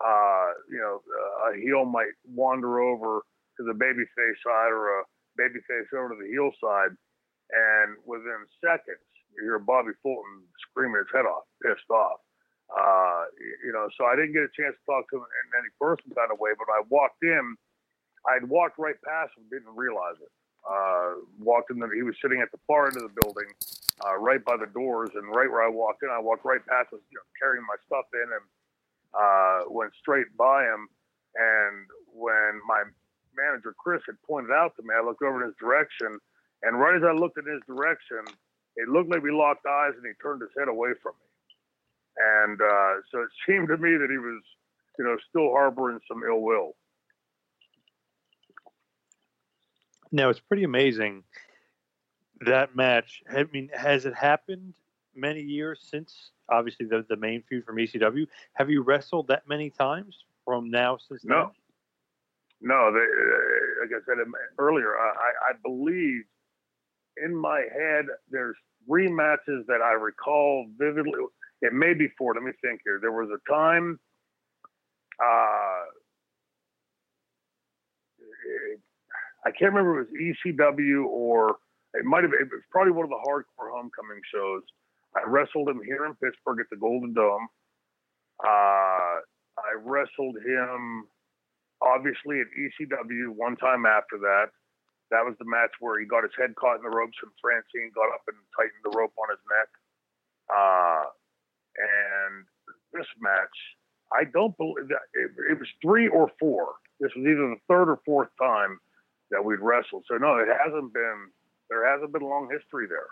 Uh, you know, a heel might wander over to the babyface side or a babyface over to the heel side, and within seconds you hear Bobby Fulton screaming his head off, pissed off. Uh, you know, so I didn't get a chance to talk to him in any personal kind of way, but I walked in, I'd walked right past him, didn't realize it. Uh, walked in, the, he was sitting at the far end of the building, uh, right by the doors, and right where I walked in, I walked right past him, you know, carrying my stuff in, and uh, went straight by him. And when my manager Chris had pointed out to me, I looked over in his direction, and right as I looked in his direction, it looked like we locked eyes, and he turned his head away from me. And uh, so it seemed to me that he was, you know, still harboring some ill will. Now it's pretty amazing that match. I mean, has it happened many years since obviously the, the main feud from ECW? Have you wrestled that many times from now since no. then? No, they, uh, like I said earlier, I, I believe in my head there's three matches that I recall vividly it may be four. Let me think here. There was a time, uh, it, I can't remember if it was ECW or it might have. It was probably one of the hardcore homecoming shows. I wrestled him here in Pittsburgh at the Golden Dome. Uh, I wrestled him obviously at ECW one time after that. That was the match where he got his head caught in the ropes and Francine got up and tightened the rope on his neck. Uh, and this match, I don't believe that it, it, was three or four. This was either the third or fourth time that we'd wrestled. So no, it hasn't been. There hasn't been a long history there.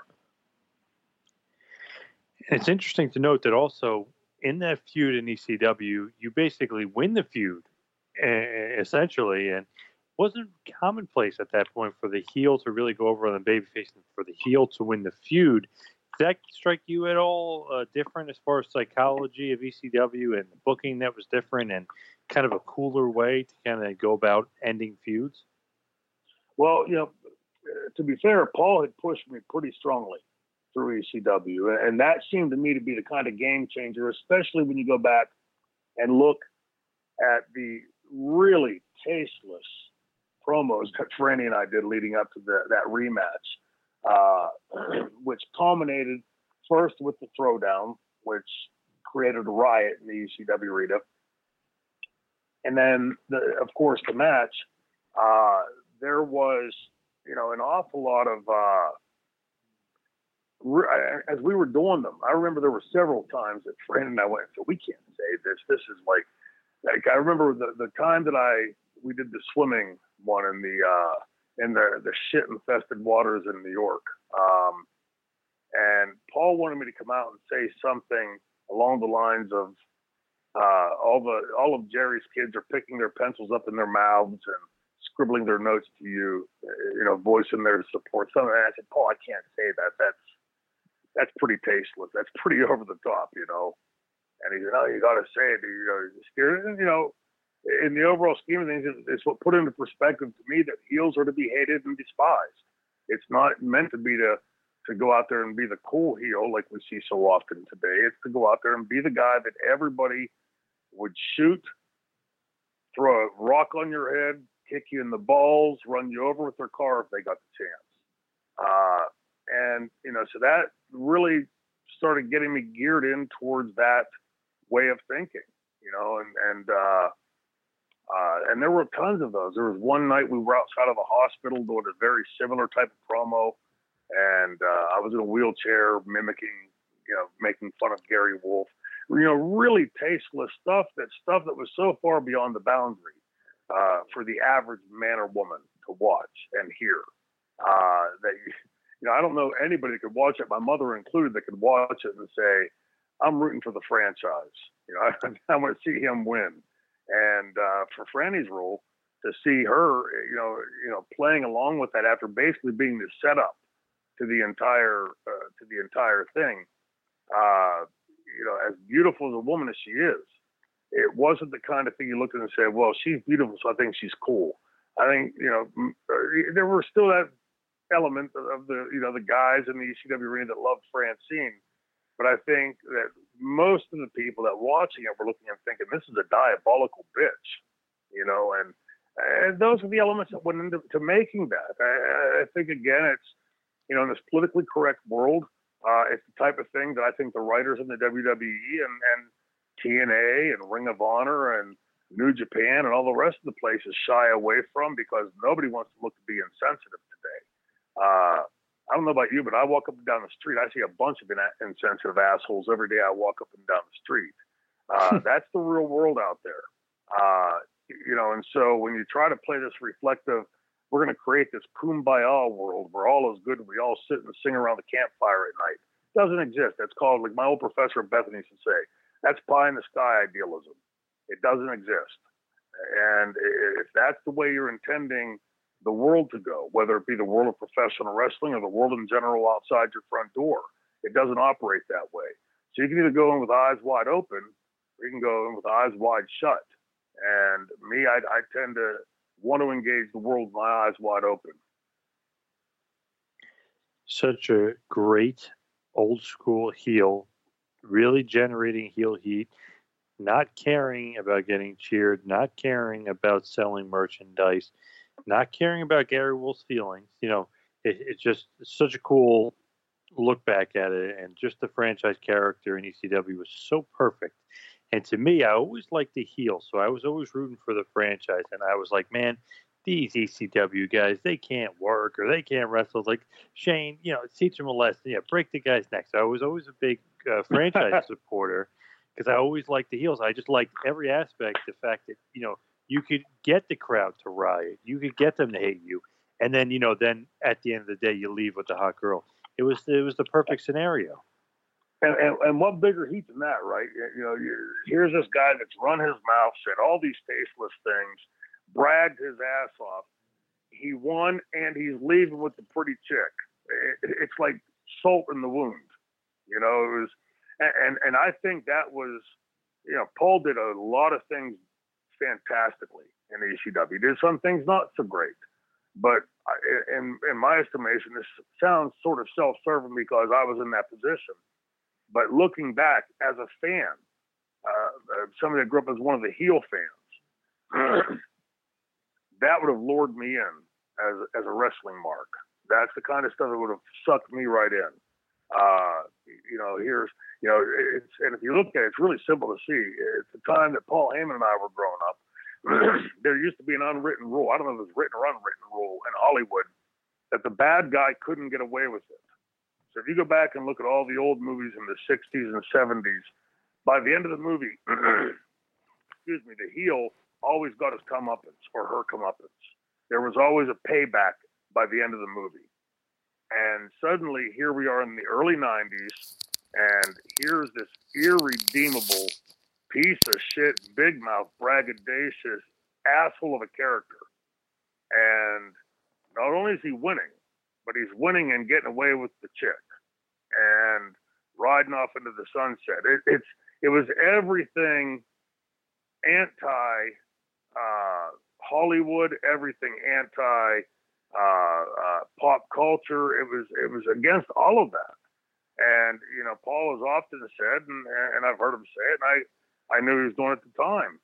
It's interesting to note that also in that feud in ECW, you basically win the feud, essentially, and wasn't commonplace at that point for the heel to really go over on the babyface and for the heel to win the feud did that strike you at all uh, different as far as psychology of ECW and booking that was different and kind of a cooler way to kind of go about ending feuds? Well, you know, to be fair, Paul had pushed me pretty strongly through ECW, and that seemed to me to be the kind of game changer, especially when you go back and look at the really tasteless promos that Franny and I did leading up to the, that rematch uh, which culminated first with the throwdown, which created a riot in the ECW arena. And then, the, of course, the match. Uh, there was, you know, an awful lot of. Uh, as we were doing them, I remember there were several times that Fran and I went, "So we can't say this. This is like, like I remember the the time that I we did the swimming one in the uh, in the the shit infested waters in New York. Um, and Paul wanted me to come out and say something along the lines of uh, all the all of Jerry's kids are picking their pencils up in their mouths and scribbling their notes to you, you know, voicing their support. Something. And I said, Paul, I can't say that. That's that's pretty tasteless. That's pretty over the top, you know. And he said, Oh, you got to say it. You know, you know, in the overall scheme of things, it's what put into perspective to me that heels are to be hated and despised. It's not meant to be to to go out there and be the cool heel like we see so often today. It's to go out there and be the guy that everybody would shoot, throw a rock on your head, kick you in the balls, run you over with their car if they got the chance. Uh, and you know, so that really started getting me geared in towards that way of thinking. You know, and and uh, uh, and there were tons of those. There was one night we were outside of a hospital doing a very similar type of promo, and uh, I was in a wheelchair mimicking, you know, making fun of Gary Wolfe. you know, really tasteless stuff. That stuff that was so far beyond the boundary uh, for the average man or woman to watch and hear. Uh, that you know, I don't know anybody that could watch it, my mother included, that could watch it and say, "I'm rooting for the franchise." You know, I, I want to see him win. And uh, for Franny's role, to see her, you know, you know, playing along with that after basically being the setup to the entire uh, to the entire thing. Uh, you know, as beautiful as a woman as she is, it wasn't the kind of thing you looked at and said, "Well, she's beautiful, so I think she's cool." I think you know uh, there were still that element of the you know the guys in the ECW arena that loved Francine, but I think that most of the people that watching it were looking and thinking, "This is a diabolical bitch," you know, and and those are the elements that went into to making that. I, I think again, it's you know in this politically correct world, uh, it's the type of thing that I think the writers in the WWE and, and TNA and Ring of Honor and New Japan and all the rest of the places shy away from because nobody wants to look to be insensitive today. Uh, I don't know about you, but I walk up and down the street. I see a bunch of insensitive assholes every day I walk up and down the street. Uh, that's the real world out there. Uh, you know, and so when you try to play this reflective, we're going to create this kumbaya world where all is good and we all sit and sing around the campfire at night. It doesn't exist. That's called, like my old professor Bethany used to say, that's pie in the sky idealism. It doesn't exist. And if that's the way you're intending the world to go, whether it be the world of professional wrestling or the world in general outside your front door, it doesn't operate that way. So you can either go in with eyes wide open or you can go in with eyes wide shut. And me, I, I tend to want to engage the world with my eyes wide open. Such a great old school heel, really generating heel heat, not caring about getting cheered, not caring about selling merchandise, not caring about Gary Wolfe's feelings. You know, it, it's just such a cool look back at it, and just the franchise character in ECW was so perfect. And to me, I always liked the heel, so I was always rooting for the franchise. And I was like, man, these ECW guys, they can't work or they can't wrestle. Like Shane, you know, teach them a lesson. Yeah, break the guy's neck. So I was always a big uh, franchise supporter because I always liked the heels. I just liked every aspect. The fact that you know you could get the crowd to riot, you could get them to hate you, and then you know, then at the end of the day, you leave with the hot girl. It was it was the perfect scenario. And, and, and what bigger heat than that, right? You know, here's this guy that's run his mouth, said all these tasteless things, bragged his ass off. He won, and he's leaving with the pretty chick. It, it's like salt in the wound, you know. It was, and and I think that was, you know, Paul did a lot of things fantastically in ECW. Did some things not so great, but in in my estimation, this sounds sort of self-serving because I was in that position but looking back as a fan, uh, uh somebody that grew up as one of the heel fans, that would have lured me in as, as a wrestling mark. That's the kind of stuff that would have sucked me right in. Uh, you know, here's, you know, and if you look at it, it's really simple to see. It's the time that Paul Heyman and I were growing up. there used to be an unwritten rule. I don't know if it was written or unwritten rule in Hollywood that the bad guy couldn't get away with it. So if you go back and look at all the old movies in the 60s and 70s, by the end of the movie, excuse me, the heel always got his comeuppance or her comeuppance. There was always a payback by the end of the movie. And suddenly, here we are in the early 90s, and here's this irredeemable piece of shit, big mouth, braggadocious asshole of a character. And not only is he winning, but he's winning and getting away with the chick and riding off into the sunset. It, it's it was everything anti uh, Hollywood, everything anti uh, uh, pop culture. It was it was against all of that. And you know, Paul has often said, and, and I've heard him say it, and I I knew he was doing it at the time.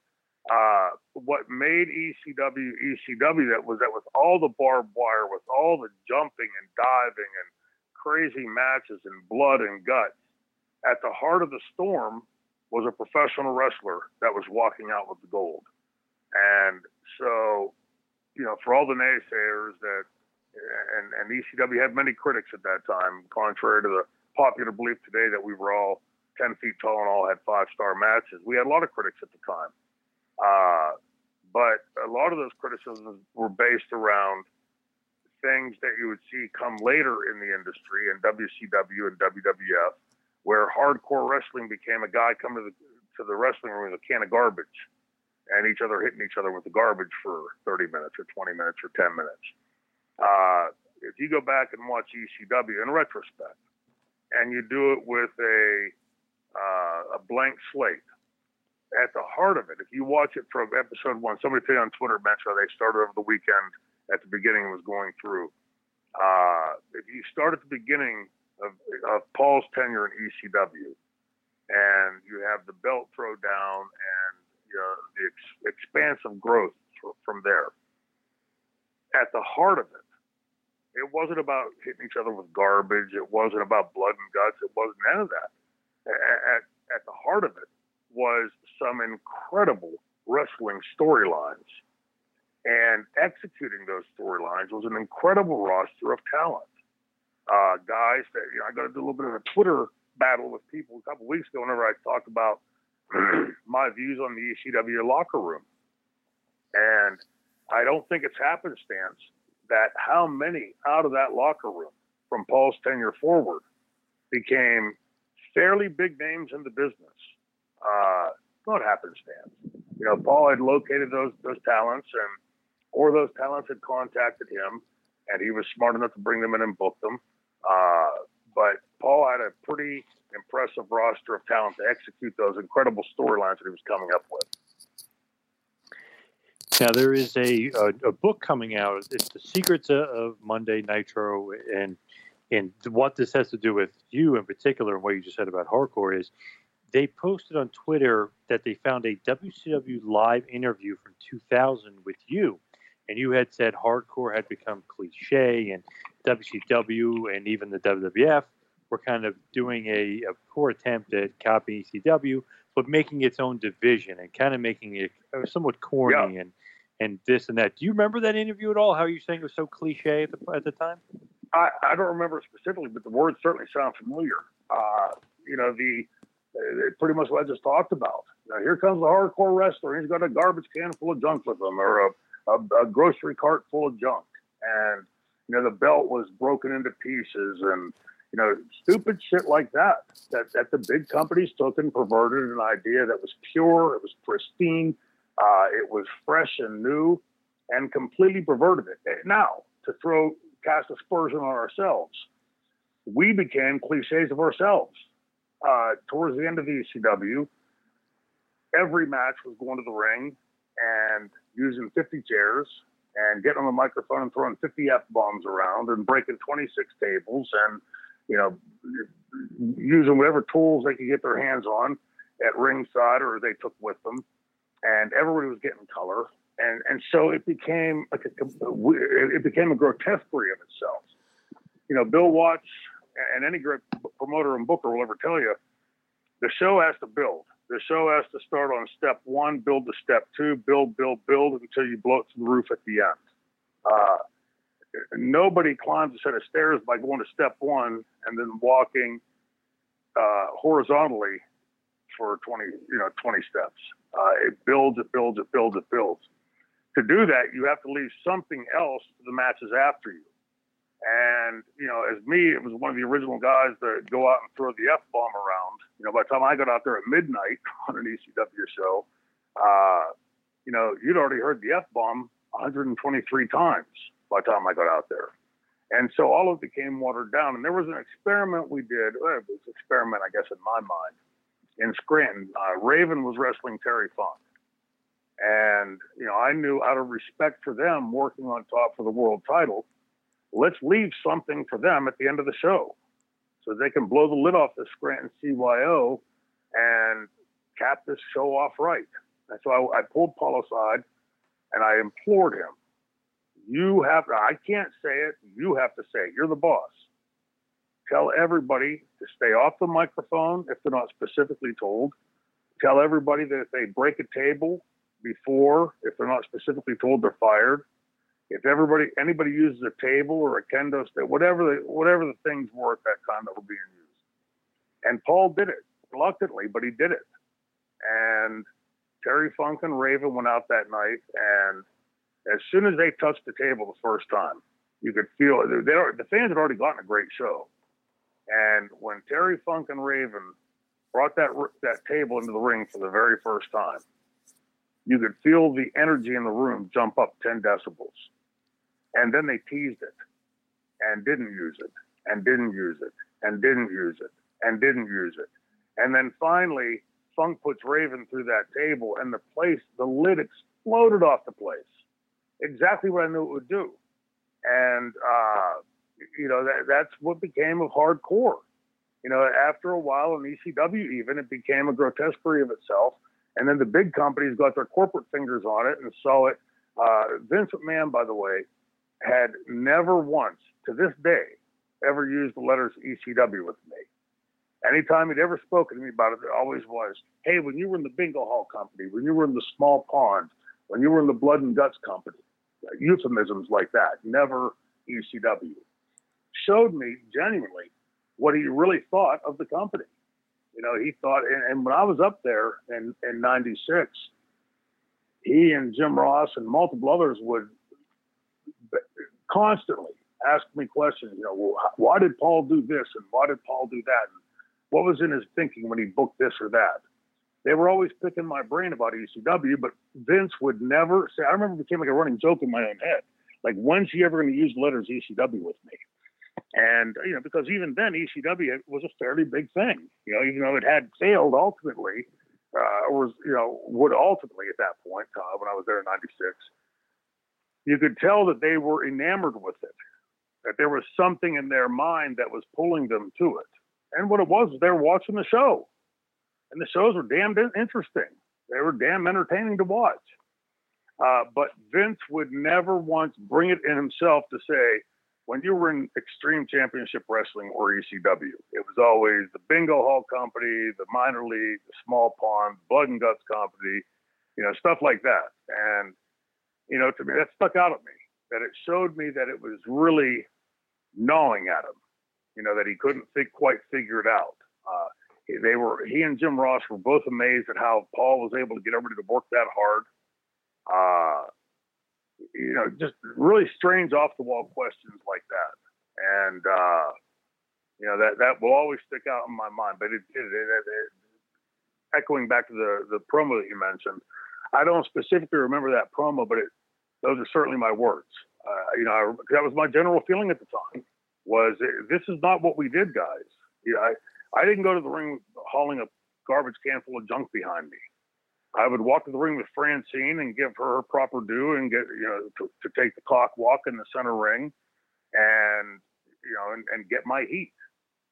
Uh, what made ECW ECW that was that with all the barbed wire, with all the jumping and diving and crazy matches and blood and guts, at the heart of the storm was a professional wrestler that was walking out with the gold. And so, you know, for all the naysayers that, and, and ECW had many critics at that time, contrary to the popular belief today that we were all 10 feet tall and all had five star matches. We had a lot of critics at the time. Uh, but a lot of those criticisms were based around things that you would see come later in the industry in WCW and WWF, where hardcore wrestling became a guy coming to the, to the wrestling room with a can of garbage and each other hitting each other with the garbage for 30 minutes or 20 minutes or 10 minutes. Uh, if you go back and watch ECW in retrospect, and you do it with a uh, a blank slate, at the heart of it, if you watch it from episode one, somebody today on Twitter mentioned they started over the weekend at the beginning and was going through. Uh, if you start at the beginning of, of Paul's tenure in ECW, and you have the belt throw down and you know, the ex- expansive growth from there. At the heart of it, it wasn't about hitting each other with garbage. It wasn't about blood and guts. It wasn't none of that. At, at the heart of it was some incredible wrestling storylines. And executing those storylines was an incredible roster of talent. Uh, guys that, you know, I got to do a little bit of a Twitter battle with people a couple weeks ago whenever I talked about my views on the ECW locker room. And I don't think it's happenstance that how many out of that locker room from Paul's tenure forward became fairly big names in the business. Uh, not happenstance. You know, Paul had located those those talents, and or those talents had contacted him, and he was smart enough to bring them in and book them. Uh, but Paul had a pretty impressive roster of talent to execute those incredible storylines that he was coming up with. Now there is a, a, a book coming out. It's the secrets of Monday Nitro, and and what this has to do with you in particular, and what you just said about hardcore is they posted on Twitter that they found a WCW live interview from 2000 with you, and you had said hardcore had become cliche, and WCW and even the WWF were kind of doing a, a poor attempt at copying ECW, but making its own division and kind of making it uh, somewhat corny yeah. and and this and that. Do you remember that interview at all? How you saying it was so cliche at the, at the time? I, I don't remember specifically, but the words certainly sound familiar. Uh, you know, the pretty much what I just talked about. Now, here comes the hardcore wrestler. He's got a garbage can full of junk with him, or a, a, a grocery cart full of junk, and you know the belt was broken into pieces, and you know, stupid shit like that, that, that the big companies took and perverted an idea that was pure, it was pristine, uh, it was fresh and new, and completely perverted it. Now, to throw, cast aspersion on ourselves, we became cliches of ourselves. Uh, towards the end of the ECW, every match was going to the ring and using 50 chairs and getting on the microphone and throwing 50 F bombs around and breaking 26 tables and you know, using whatever tools they could get their hands on at ringside or they took with them, and everybody was getting color, and and so it became like a, it became a grotesquerie of itself. You know, Bill Watts and any great promoter and booker will ever tell you, the show has to build. The show has to start on step one, build to step two, build, build, build until you blow it to the roof at the end. Uh, nobody climbs a set of stairs by going to step one and then walking uh, horizontally for 20, you know, 20 steps. Uh, it builds, it builds, it builds, it builds. To do that, you have to leave something else to the matches after you. And, you know, as me, it was one of the original guys that go out and throw the F bomb around. You know, by the time I got out there at midnight on an ECW show, uh, you know, you'd already heard the F bomb 123 times by the time I got out there. And so all of it became watered down. And there was an experiment we did. Well, it was an experiment, I guess, in my mind, in Scranton. Uh, Raven was wrestling Terry Funk. And, you know, I knew out of respect for them working on top for the world title, let's leave something for them at the end of the show so they can blow the lid off the Scranton CYO and cap this show off right. And so I, I pulled Paul aside and I implored him you have, I can't say it. You have to say it. You're the boss. Tell everybody to stay off the microphone if they're not specifically told. Tell everybody that if they break a table before, if they're not specifically told, they're fired. If everybody, anybody uses a table or a kendo stick, whatever the, whatever the things were at that time that were being used. And Paul did it. reluctantly, but he did it. And Terry Funk and Raven went out that night, and as soon as they touched the table the first time, you could feel it. They, the fans had already gotten a great show, and when Terry Funk and Raven brought that that table into the ring for the very first time, you could feel the energy in the room jump up 10 decibels. And then they teased it and didn't use it and didn't use it and didn't use it and didn't use it. And then finally, Funk puts Raven through that table and the place, the lid exploded off the place. Exactly what I knew it would do. And, uh, you know, that, that's what became of hardcore. You know, after a while in ECW, even it became a grotesquerie of itself. And then the big companies got their corporate fingers on it and saw it. Uh, Vince McMahon, by the way, had never once to this day ever used the letters ECW with me. Anytime he'd ever spoken to me about it, it always was, hey, when you were in the bingo hall company, when you were in the small pond, when you were in the blood and guts company, euphemisms like that, never ECW. Showed me genuinely what he really thought of the company. You know, he thought, and, and when I was up there in, in 96, he and Jim Ross and multiple others would constantly ask me questions. You know, well, why did Paul do this and why did Paul do that? And what was in his thinking when he booked this or that? They were always picking my brain about ECW, but Vince would never say. I remember it became like a running joke in my own head. Like, when's he ever going to use letters ECW with me? And you know, because even then ECW was a fairly big thing. You know, even though it had failed ultimately, uh, was you know would ultimately at that point uh, when I was there in '96, you could tell that they were enamored with it. That there was something in their mind that was pulling them to it. And what it was, they were watching the show, and the shows were damn interesting. They were damn entertaining to watch. Uh, but Vince would never once bring it in himself to say, when you were in Extreme Championship Wrestling or ECW, it was always the Bingo Hall Company, the minor league, the small pond, Blood and Guts Company, you know, stuff like that. And, you know, to me, that stuck out at me, that it showed me that it was really gnawing at him, you know, that he couldn't think, quite figure it out. Uh, they were, he and Jim Ross were both amazed at how Paul was able to get everybody to work that hard. Uh, you know, just really strange off the wall questions. And, uh, you know, that, that will always stick out in my mind. But it, echoing back to the, the promo that you mentioned, I don't specifically remember that promo, but it, those are certainly my words. Uh, you know, I, that was my general feeling at the time was this is not what we did, guys. You know, I, I didn't go to the ring hauling a garbage can full of junk behind me. I would walk to the ring with Francine and give her her proper due and get you know to, to take the clock walk in the center ring, and you know and, and get my heat.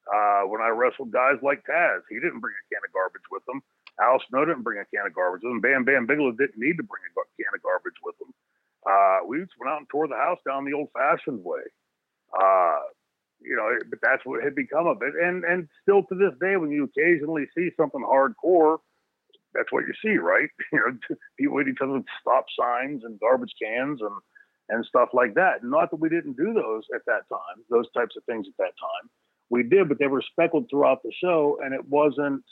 Uh, when I wrestled guys like Taz, he didn't bring a can of garbage with him. Al Snow didn't bring a can of garbage with him. Bam Bam Bigelow didn't need to bring a can of garbage with him. Uh, we just went out and tore the house down the old-fashioned way. Uh, you know, but that's what had become of it. And and still to this day, when you occasionally see something hardcore that's what you see, right? You know, people hit each other with stop signs and garbage cans and and stuff like that. Not that we didn't do those at that time, those types of things at that time. We did, but they were speckled throughout the show, and it wasn't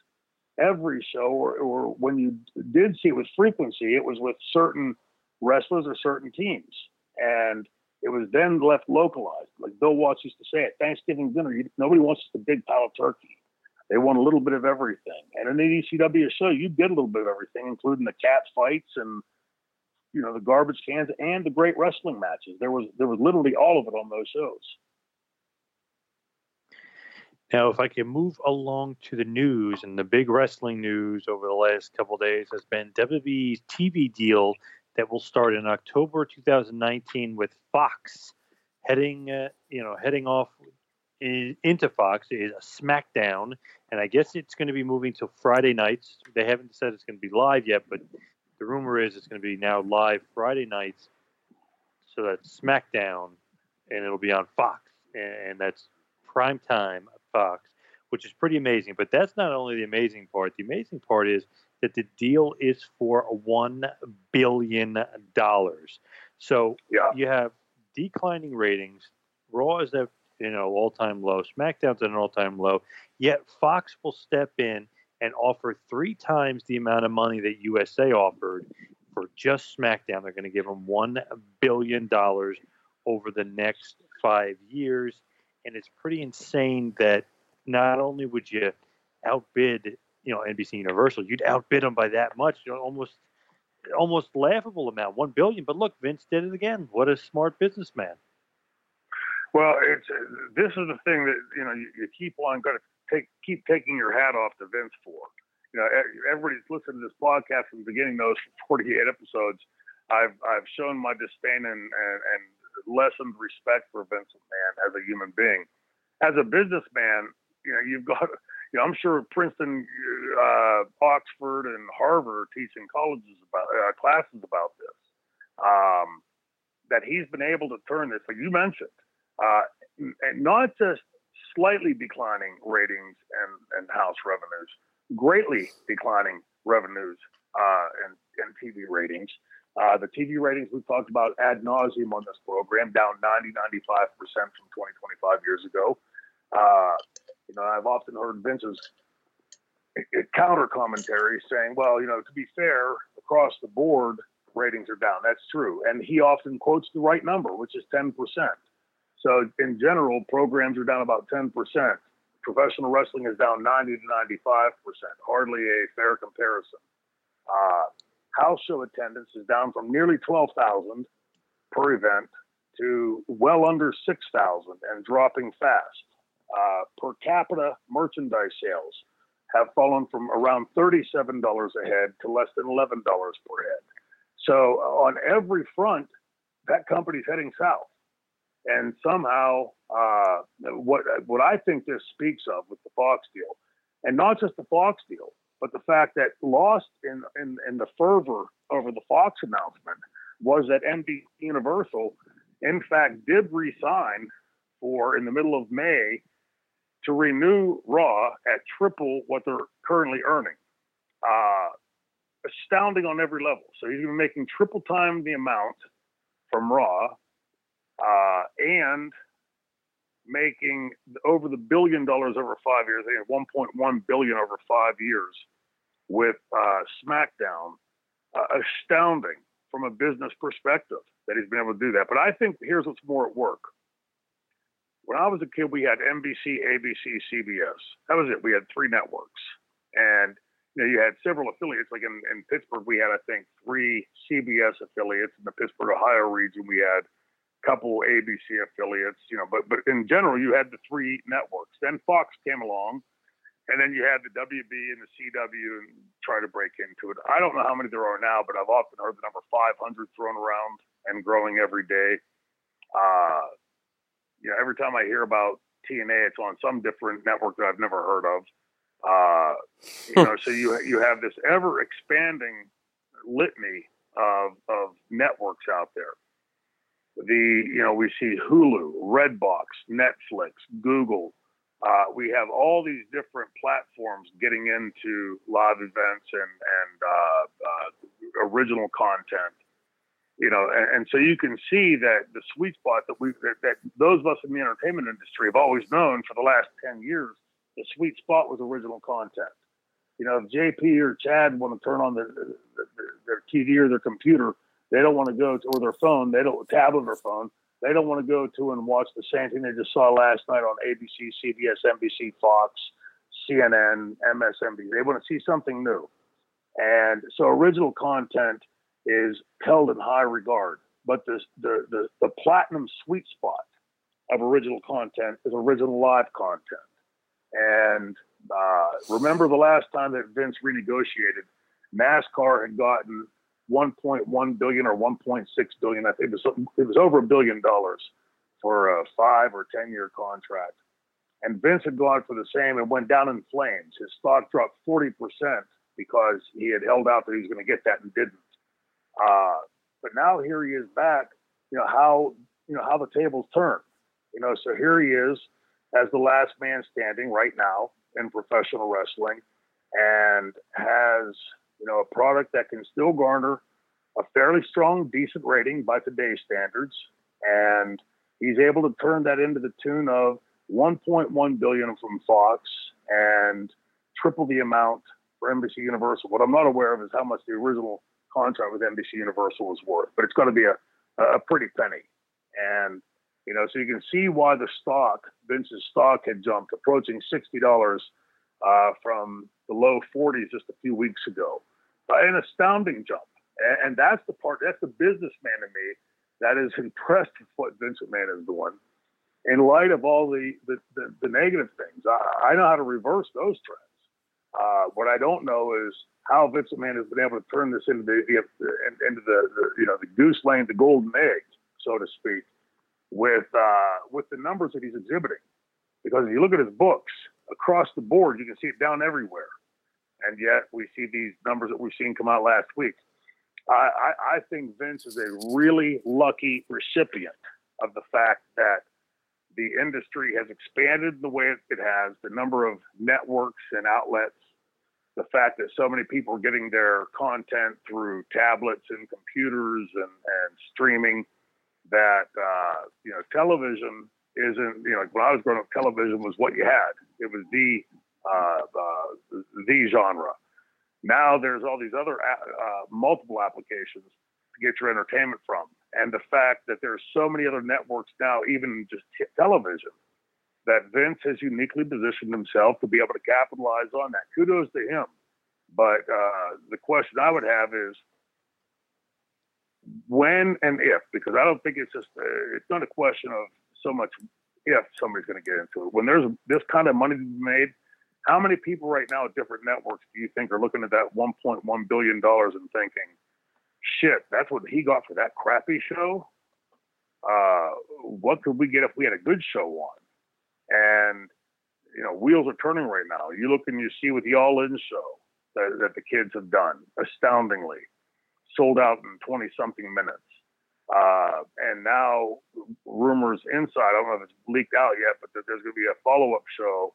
every show, or, or when you did see it with frequency, it was with certain wrestlers or certain teams, and it was then left localized. Like Bill Watts used to say at Thanksgiving dinner, you, nobody wants the big pile of turkey. They want a little bit of everything. And in the ECW show, you get a little bit of everything, including the cat fights and you know the garbage cans and the great wrestling matches. There was there was literally all of it on those shows. Now, if I can move along to the news and the big wrestling news over the last couple days has been WWE's TV deal that will start in October 2019 with Fox, heading uh, you know heading off into Fox is a SmackDown, and I guess it's going to be moving to Friday nights. They haven't said it's going to be live yet, but the rumor is it's going to be now live Friday nights. So that's SmackDown, and it'll be on Fox, and that's prime time Fox, which is pretty amazing. But that's not only the amazing part. The amazing part is that the deal is for one billion dollars. So yeah. you have declining ratings. Raw is at you know all time low. SmackDown's at an all time low. Yet Fox will step in and offer three times the amount of money that USA offered for just SmackDown. They're going to give them $1 billion over the next five years. And it's pretty insane that not only would you outbid, you know, NBC Universal, you'd outbid them by that much, you know, almost almost laughable amount, one billion. But look, Vince did it again. What a smart businessman. Well, it's this is the thing that you know you, you keep on going take keep taking your hat off to Vince for. You know, everybody's listened to this podcast from the beginning; those 48 episodes. I've I've shown my disdain and, and, and lessened respect for Vince McMahon as a human being. As a businessman, you know, you've got you know, I'm sure Princeton, uh, Oxford, and Harvard are teaching colleges about uh, classes about this. Um, that he's been able to turn this, like you mentioned, uh, and not just slightly declining ratings and, and house revenues, greatly declining revenues uh, and, and TV ratings. Uh, the TV ratings we've talked about ad nauseum on this program, down 90, 95% from 20, 25 years ago. Uh, you know, I've often heard Vince's counter commentary saying, well, you know, to be fair, across the board, ratings are down. That's true. And he often quotes the right number, which is 10%. So in general, programs are down about 10%. Professional wrestling is down 90 to 95%. Hardly a fair comparison. Uh, house show attendance is down from nearly 12,000 per event to well under 6,000 and dropping fast uh, per capita merchandise sales have fallen from around $37 a head to less than $11 per head. So on every front, that company's heading south. And somehow, uh, what what I think this speaks of with the Fox deal, and not just the Fox deal, but the fact that lost in in, in the fervor over the Fox announcement was that NBC Universal, in fact, did resign for in the middle of May to renew Raw at triple what they're currently earning. Uh, astounding on every level. So he's been making triple time the amount from Raw uh, and making over the billion dollars over five years, think 1.1 billion over five years with uh, SmackDown. Uh, astounding from a business perspective that he's been able to do that. But I think here's what's more at work when I was a kid, we had NBC, ABC, CBS. That was it. We had three networks, and you know, you had several affiliates. Like in, in Pittsburgh, we had I think three CBS affiliates. In the Pittsburgh, Ohio region, we had couple ABC affiliates. You know, but but in general, you had the three networks. Then Fox came along, and then you had the WB and the CW and try to break into it. I don't know how many there are now, but I've often heard the number 500 thrown around and growing every day. Uh, you know, every time I hear about TNA, it's on some different network that I've never heard of. Uh, you know, so you you have this ever expanding litany of of networks out there. The you know we see Hulu, Redbox, Netflix, Google. Uh, we have all these different platforms getting into live events and and uh, uh original content you know, and, and, so you can see that the sweet spot that we that, that, those of us in the entertainment industry have always known for the last ten years, the sweet spot was original content. You know, if JP or Chad want to turn on their, their, their TV or their computer, they don't want to go to or their phone, they don't tablet or phone, they don't want to go to and watch the same thing they just saw last night on ABC, CBS, NBC, Fox, CNN, MSNBC. They want to see something new, and so original content is held in high regard. But the, the, the, the platinum sweet spot of original content is original live content. And uh, remember the last time that Vince renegotiated, NASCAR had gotten 1.1 billion or 1.6 billion. I think it was it was over a billion dollars for a five or ten year contract. And Vince had gone for the same and went down in flames. His stock dropped 40% because he had held out that he was going to get that and didn't. Uh, but now here he is back. You know how you know how the tables turn. You know, so here he is as the last man standing right now in professional wrestling, and has you know a product that can still garner a fairly strong, decent rating by today's standards, and he's able to turn that into the tune of 1.1 billion from Fox and triple the amount for NBC Universal. What I'm not aware of is how much the original contract with NBC Universal was worth, but it's going to be a, a pretty penny. And, you know, so you can see why the stock, Vince's stock had jumped, approaching $60 uh, from the low 40s just a few weeks ago. Uh, an astounding jump. And, that's the part, that's the businessman in me that is impressed with what Vince McMahon is doing. In light of all the, the, the, the negative things, I, I, know how to reverse those trends. Uh, what I don't know is how Vince McMahon has been able to turn this into the, the into the, the, you know the goose laying the golden egg, so to speak, with uh, with the numbers that he's exhibiting. Because if you look at his books across the board, you can see it down everywhere, and yet we see these numbers that we've seen come out last week. I, I, I think Vince is a really lucky recipient of the fact that the industry has expanded the way it has, the number of networks and outlets, the fact that so many people are getting their content through tablets and computers and, and streaming, that uh, you know television isn't you know like when I was growing up, television was what you had. It was the uh, uh, the genre. Now there's all these other uh, multiple applications to get your entertainment from, and the fact that there's so many other networks now, even just television, that Vince has uniquely positioned himself to be able to capitalize on that. Kudos to him. But uh, the question I would have is when and if, because I don't think it's just uh, it's not a question of so much if somebody's going to get into it. When there's this kind of money to be made, how many people right now at different networks do you think are looking at that 1.1 billion dollars and thinking, "Shit, that's what he got for that crappy show"? Uh, what could we get if we had a good show on? And you know, wheels are turning right now. You look and you see with the All In show that, that the kids have done, astoundingly, sold out in 20 something minutes. Uh, and now rumors inside, I don't know if it's leaked out yet, but that there's going to be a follow up show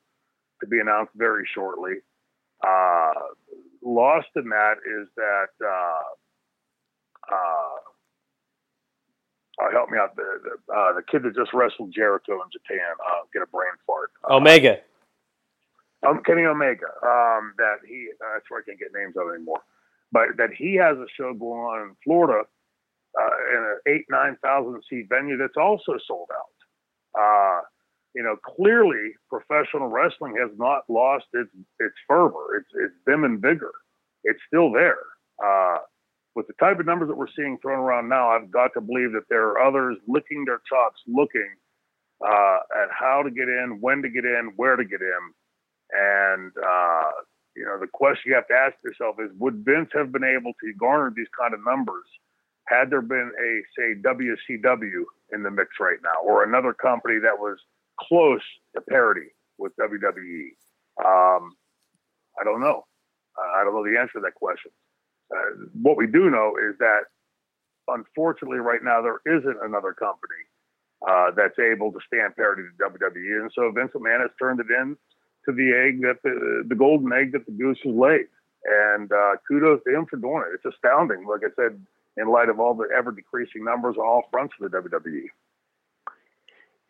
to be announced very shortly. Uh, lost in that is that uh, uh, uh, help me out. The the, uh, the kid that just wrestled Jericho in Japan uh, get a brain fart. Omega. Um, Kenny Omega. Um, that he. That's where I can't get names of anymore. But that he has a show going on in Florida uh, in an eight nine thousand seat venue that's also sold out. Uh, you know, clearly professional wrestling has not lost its its fervor. It's it's been in vigor. It's still there. Uh, with the type of numbers that we're seeing thrown around now, I've got to believe that there are others licking their chops, looking uh, at how to get in, when to get in, where to get in, and uh, you know the question you have to ask yourself is: Would Vince have been able to garner these kind of numbers had there been a say WCW in the mix right now, or another company that was close to parity with WWE? Um, I don't know. I don't know the answer to that question. Uh, what we do know is that unfortunately right now there isn't another company uh, that's able to stand parity to WWE, and so Vince McMahon has turned it in to the egg that the the golden egg that the goose has laid. And uh, kudos to him for doing it. It's astounding, like I said, in light of all the ever decreasing numbers on all fronts of the WWE.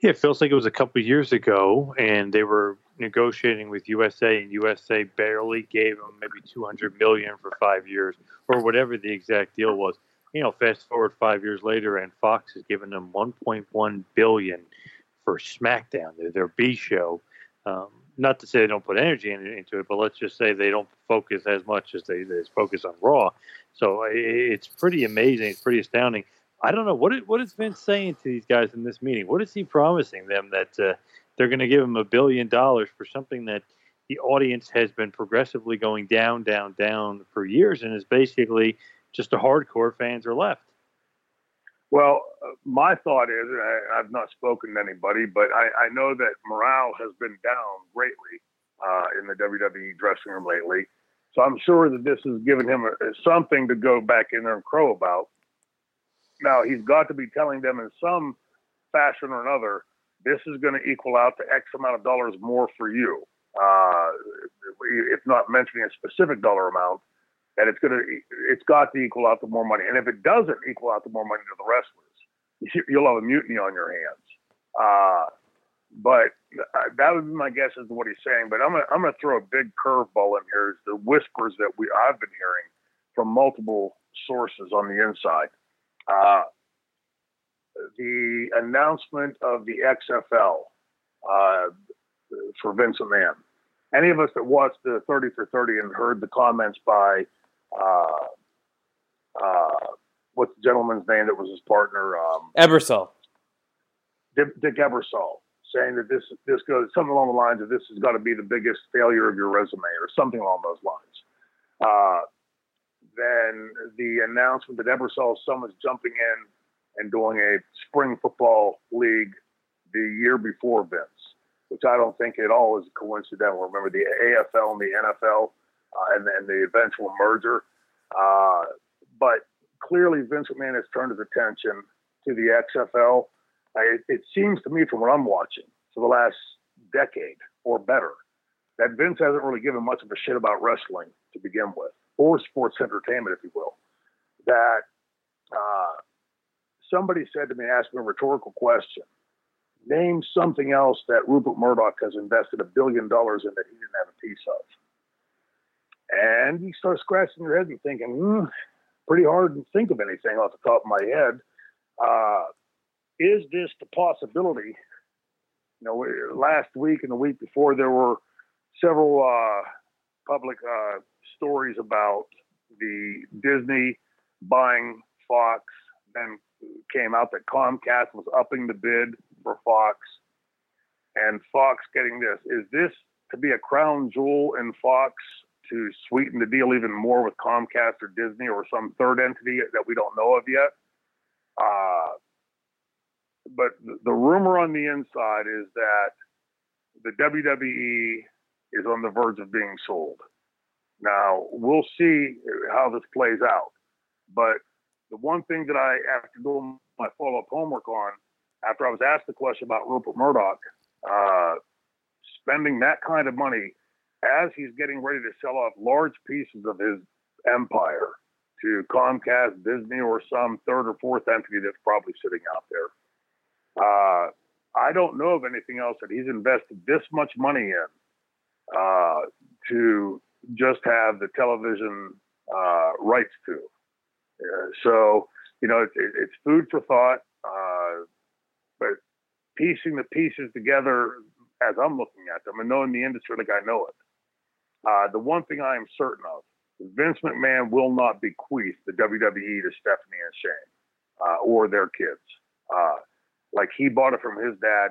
Yeah, it feels like it was a couple years ago, and they were negotiating with USA, and USA barely gave them maybe 200 million for five years, or whatever the exact deal was. You know, fast forward five years later, and Fox has given them 1.1 billion for SmackDown, their, their B show. Um, not to say they don't put energy into it, but let's just say they don't focus as much as they, they focus on Raw. So it's pretty amazing. It's pretty astounding. I don't know what is, what is Vince saying to these guys in this meeting. What is he promising them that uh, they're going to give him a billion dollars for something that the audience has been progressively going down, down, down for years, and is basically just the hardcore fans are left. Well, my thought is, I, have not spoken to anybody, but I, I, know that morale has been down greatly uh, in the WWE dressing room lately. So I'm sure that this has given him a, something to go back in there and crow about. Now he's got to be telling them in some fashion or another, this is going to equal out to X amount of dollars more for you. Uh, if not mentioning a specific dollar amount, that it's going to, it's got to equal out to more money. And if it doesn't equal out to more money to the wrestlers, you'll have a mutiny on your hands. Uh, but uh, that would be my guess as to what he's saying. But I'm gonna I'm gonna throw a big curveball in here. Is the whispers that we I've been hearing from multiple sources on the inside. Uh, the announcement of the XFL uh, for Vince McMahon. Any of us that watched the 30 for 30 and heard the comments by uh, uh, what's the gentleman's name that was his partner? Um, Ebersol. Dick, Dick Ebersol saying that this this goes something along the lines of this has got to be the biggest failure of your resume or something along those lines. Uh, then the announcement that Ebersol's son was jumping in and doing a spring football league the year before Vince, which I don't think at all is coincidental. Remember the AFL and the NFL uh, and then the eventual merger. Uh, but clearly, Vince McMahon has turned his attention to the XFL. It, it seems to me, from what I'm watching for the last decade or better, that Vince hasn't really given much of a shit about wrestling to begin with, or sports entertainment, if you will. That uh, somebody said to me, asked me a rhetorical question. Name something else that Rupert Murdoch has invested a billion dollars in that he didn't have a piece of. And you start scratching your head and thinking, hmm, pretty hard to think of anything off the top of my head. Uh, is this the possibility? You know, last week and the week before, there were several uh, public uh, stories about the Disney buying Fox. Then came out that Comcast was upping the bid for Fox, and Fox getting this. Is this to be a crown jewel in Fox to sweeten the deal even more with Comcast or Disney or some third entity that we don't know of yet? Uh, but the rumor on the inside is that the WWE is on the verge of being sold. Now, we'll see how this plays out. But the one thing that I have to do my follow up homework on after I was asked the question about Rupert Murdoch uh, spending that kind of money as he's getting ready to sell off large pieces of his empire to Comcast, Disney, or some third or fourth entity that's probably sitting out there. Uh, I don't know of anything else that he's invested this much money in uh, to just have the television uh, rights to. Uh, so, you know, it's, it's food for thought, uh, but piecing the pieces together as I'm looking at them and knowing the industry like I know it, uh, the one thing I am certain of Vince McMahon will not bequeath the WWE to Stephanie and Shane uh, or their kids. Uh, like he bought it from his dad,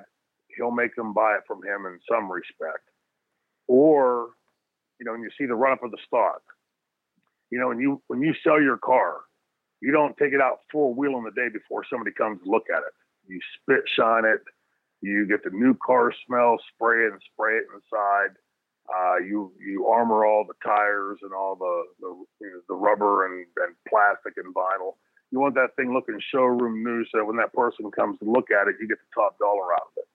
he'll make them buy it from him in some respect. Or, you know, when you see the run up of the stock, you know, when you when you sell your car, you don't take it out four wheeling the day before somebody comes to look at it. You spit shine it. You get the new car smell, spray it and spray it inside. Uh, you you armor all the tires and all the the, you know, the rubber and, and plastic and vinyl. You want that thing looking showroom new, so when that person comes to look at it, you get the top dollar out of it.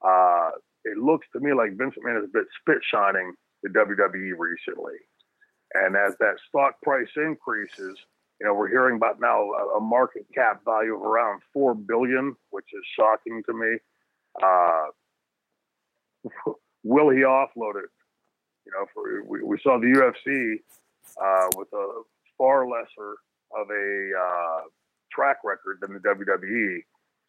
Uh, it looks to me like Vince McMahon is a bit spit shining the WWE recently, and as that stock price increases, you know we're hearing about now a, market cap value of around four billion, which is shocking to me. Uh, will he offload it? You know, for, we, we saw the UFC uh, with a far lesser of a uh, track record than the WWE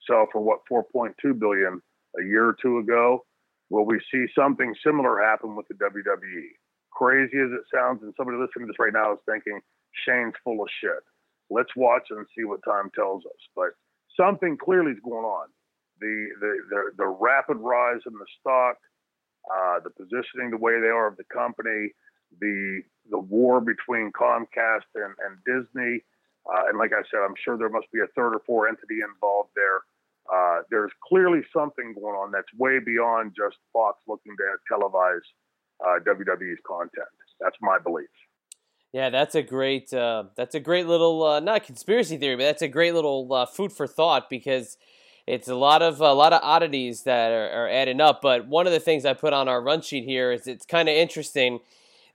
So for what 4.2 billion a year or two ago. Will we see something similar happen with the WWE? Crazy as it sounds, and somebody listening to this right now is thinking Shane's full of shit. Let's watch and see what time tells us. But something clearly is going on. The the the, the rapid rise in the stock, uh, the positioning, the way they are of the company, the the war between Comcast and, and Disney. Uh, and like I said, I'm sure there must be a third or fourth entity involved there. Uh, there's clearly something going on that's way beyond just Fox looking to televise uh, WWE's content. That's my belief. Yeah, that's a great uh, that's a great little uh, not conspiracy theory, but that's a great little uh, food for thought because it's a lot of a lot of oddities that are, are adding up. But one of the things I put on our run sheet here is it's kind of interesting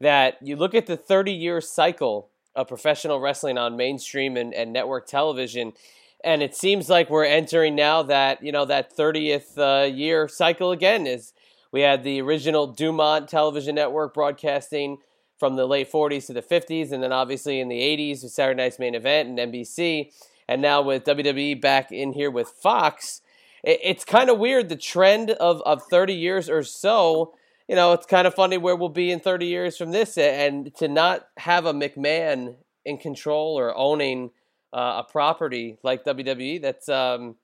that you look at the 30 year cycle of professional wrestling on mainstream and, and network television and it seems like we're entering now that you know that 30th uh, year cycle again. Is we had the original Dumont Television Network broadcasting from the late 40s to the 50s, and then obviously in the 80s with Saturday Night's Main Event and NBC, and now with WWE back in here with Fox. It's kind of weird the trend of, of 30 years or so. You know, it's kind of funny where we'll be in 30 years from this, and to not have a McMahon in control or owning uh, a property like WWE, that's um,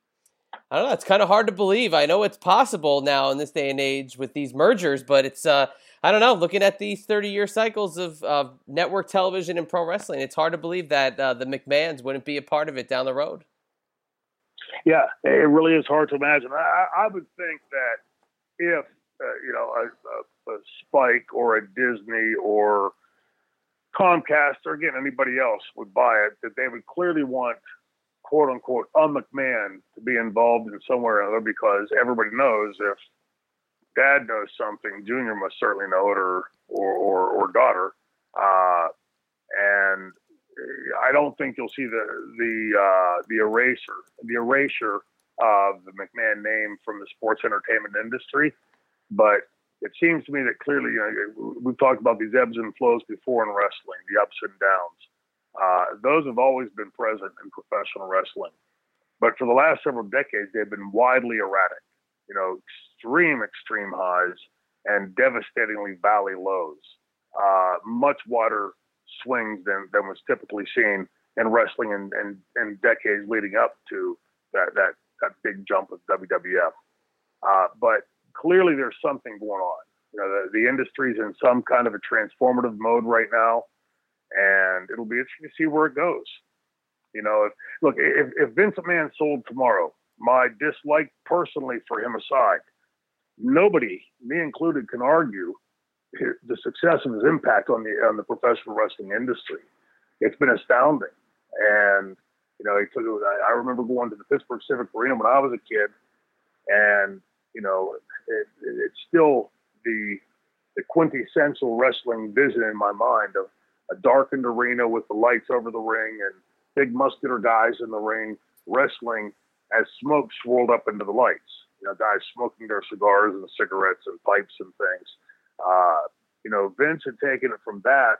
I don't know. It's kind of hard to believe. I know it's possible now in this day and age with these mergers, but it's uh, I don't know. Looking at these 30 year cycles of network television and pro wrestling, it's hard to believe that uh, the McMahons wouldn't be a part of it down the road. Yeah, it really is hard to imagine. I, I would think that if you know a, a, a Spike or a Disney or Comcast or again anybody else would buy it, that they would clearly want quote unquote a McMahon to be involved in somewhere or other because everybody knows if dad knows something, Junior must certainly know it, or or or, or daughter. Uh, and I don't think you'll see the the uh, the eraser the erasure of the McMahon name from the sports entertainment industry, but it seems to me that clearly, you know, we've talked about these ebbs and flows before in wrestling, the ups and downs. Uh, those have always been present in professional wrestling. But for the last several decades, they've been widely erratic, you know, extreme, extreme highs and devastatingly valley lows. Uh, much wider swings than, than was typically seen in wrestling in, in, in decades leading up to that, that, that big jump of WWF. Uh, but clearly there's something going on. You know, the, the industry's in some kind of a transformative mode right now and it'll be interesting to see where it goes. You know, if, look, if, if Vince McMahon sold tomorrow, my dislike personally for him aside, nobody, me included, can argue the success of his impact on the on the professional wrestling industry. It's been astounding, and you know, he took. I remember going to the Pittsburgh Civic Arena when I was a kid, and you know, it, it's still the the quintessential wrestling vision in my mind of a darkened arena with the lights over the ring and big muscular guys in the ring wrestling as smoke swirled up into the lights. You know, guys smoking their cigars and cigarettes and pipes and things. Uh, you know, Vince had taken it from that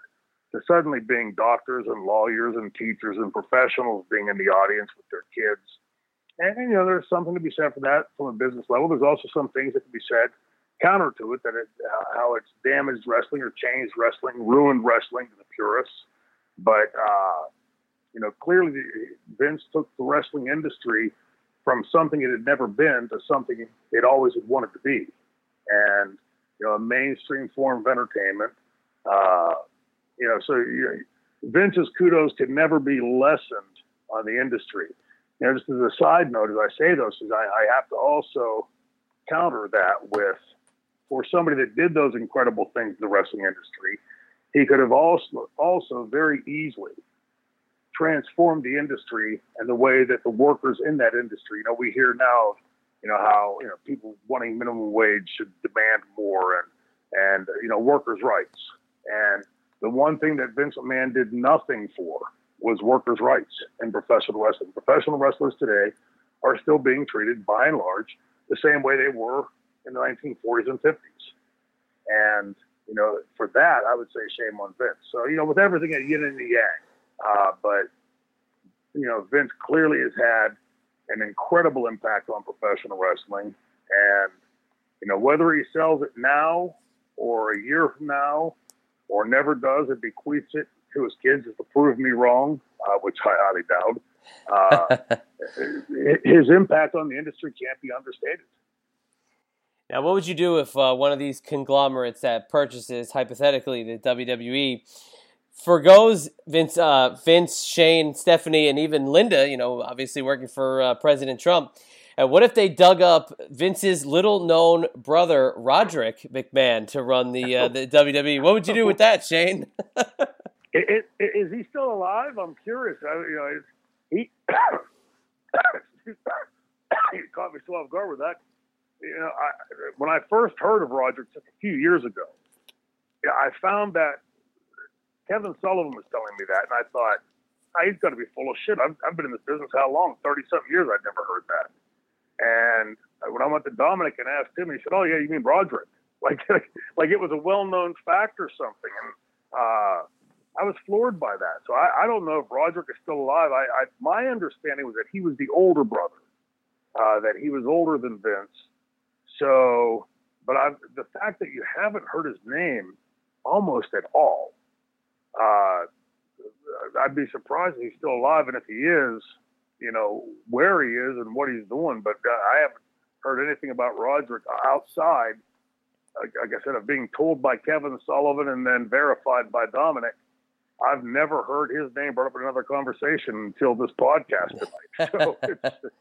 to suddenly being doctors and lawyers and teachers and professionals being in the audience with their kids. And, you know, there's something to be said for that from a business level. There's also some things that can be said counter to it that it, uh, how it's damaged wrestling or changed wrestling, ruined wrestling to the purists. But uh, you know, clearly Vince took the wrestling industry from something it had never been to something it always had wanted to be, and you know, a mainstream form of entertainment. Uh, you know, so you Vince's kudos can never be lessened on the industry. You know, just as a side note, as I say those things, I, I have to also counter that with for somebody that did those incredible things in the wrestling industry, he could have also also very easily transformed the industry and the way that the workers in that industry. You know, we hear now, you know, how you know people wanting minimum wage should demand more and and you know workers' rights. And the one thing that Vince McMahon did nothing for was workers' rights in professional wrestling. Professional wrestlers today are still being treated by and large the same way they were in the 1940s and 50s. And, you know, for that, I would say shame on Vince. So, you know, with everything at yin and the yang, uh, but, you know, Vince clearly has had an incredible impact on professional wrestling. And, you know, whether he sells it now or a year from now or never does and bequeaths it to his kids is to prove me wrong, uh, which I highly doubt. Uh, his impact on the industry can't be understated. Now, what would you do if uh, one of these conglomerates that purchases, hypothetically, the WWE, forgoes Vince, uh, Vince, Shane, Stephanie, and even Linda? You know, obviously working for uh, President Trump. And what if they dug up Vince's little-known brother Roderick McMahon to run the uh, the WWE? What would you do with that, Shane? it, it, is he still alive? I'm curious. I, you know, is he? he caught me so off guard with that you know, I, when I first heard of Roger just a few years ago, I found that Kevin Sullivan was telling me that, and I thought, ah, he's got to be full of shit. I've, I've been in this business how long? 30 something years. I'd never heard that. And when I went to Dominic and asked him, he said, "Oh yeah, you mean Roderick?" Like like it was a well known fact or something. And uh, I was floored by that. So I, I don't know if Roderick is still alive. I, I my understanding was that he was the older brother, uh, that he was older than Vince. So, but I, the fact that you haven't heard his name almost at all, uh, I'd be surprised if he's still alive. And if he is, you know, where he is and what he's doing. But uh, I haven't heard anything about Roderick outside, like I said, of being told by Kevin Sullivan and then verified by Dominic. I've never heard his name brought up in another conversation until this podcast tonight. So it's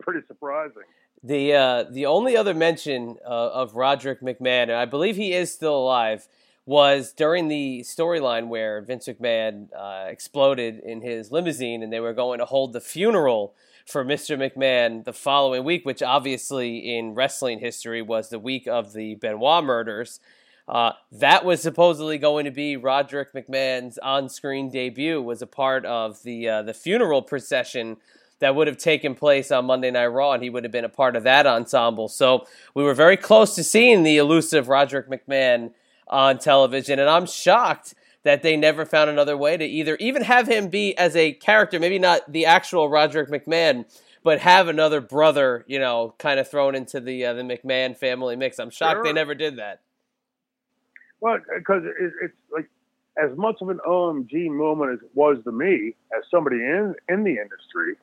pretty surprising. The uh, the only other mention uh, of Roderick McMahon, and I believe he is still alive, was during the storyline where Vince McMahon uh, exploded in his limousine and they were going to hold the funeral for Mr. McMahon the following week, which obviously in wrestling history was the week of the Benoit murders. Uh, that was supposedly going to be Roderick McMahon's on-screen debut. Was a part of the uh, the funeral procession that would have taken place on Monday Night Raw, and he would have been a part of that ensemble. So we were very close to seeing the elusive Roderick McMahon on television, and I'm shocked that they never found another way to either even have him be as a character, maybe not the actual Roderick McMahon, but have another brother, you know, kind of thrown into the uh, the McMahon family mix. I'm shocked sure. they never did that. Well, because it, it's like as much of an OMG moment as it was to me, as somebody in in the industry,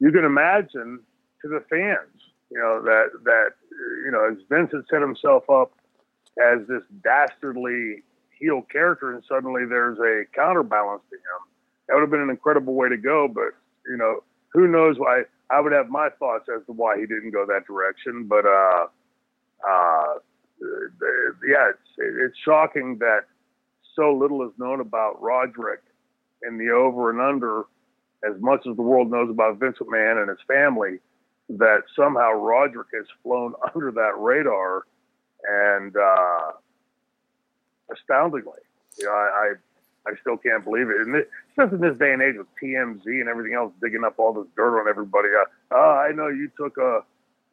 you can imagine to the fans, you know, that that you know, as Vince had set himself up as this dastardly heel character, and suddenly there's a counterbalance to him. That would have been an incredible way to go, but you know, who knows why? I would have my thoughts as to why he didn't go that direction, but uh, uh, yeah, it's it's shocking that so little is known about Roderick and the over and under, as much as the world knows about Vince McMahon and his family, that somehow Roderick has flown under that radar and uh, astoundingly, you know, I, I, I still can't believe it. And especially in this day and age with TMZ and everything else digging up all this dirt on everybody. Uh, oh, I know you took a,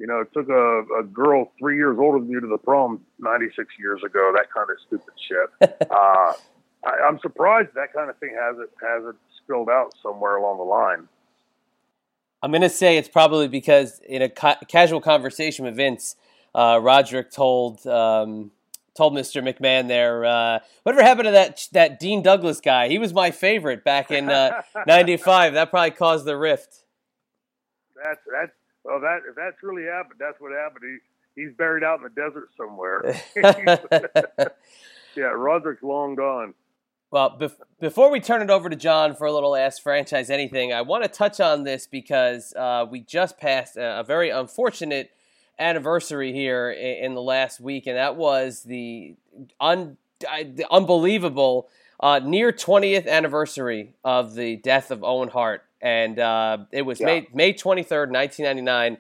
you know, it took a, a girl three years older than you to the prom 96 years ago. That kind of stupid shit. uh, I, I'm surprised that kind of thing hasn't hasn't spilled out somewhere along the line. I'm going to say it's probably because in a ca- casual conversation with Vince, uh, Roderick told um, told Mr. McMahon there, uh, whatever happened to that that Dean Douglas guy? He was my favorite back in '95. Uh, that probably caused the rift. That's that's well, that if that's really happened, that's what happened. He he's buried out in the desert somewhere. yeah, Roderick's long gone. Well, bef- before we turn it over to John for a little Ask Franchise Anything, I want to touch on this because uh, we just passed a, a very unfortunate anniversary here in, the last week, and that was the, un, the unbelievable uh, near 20th anniversary of the death of Owen Hart. And uh, it was yeah. May, May 23rd, 1999,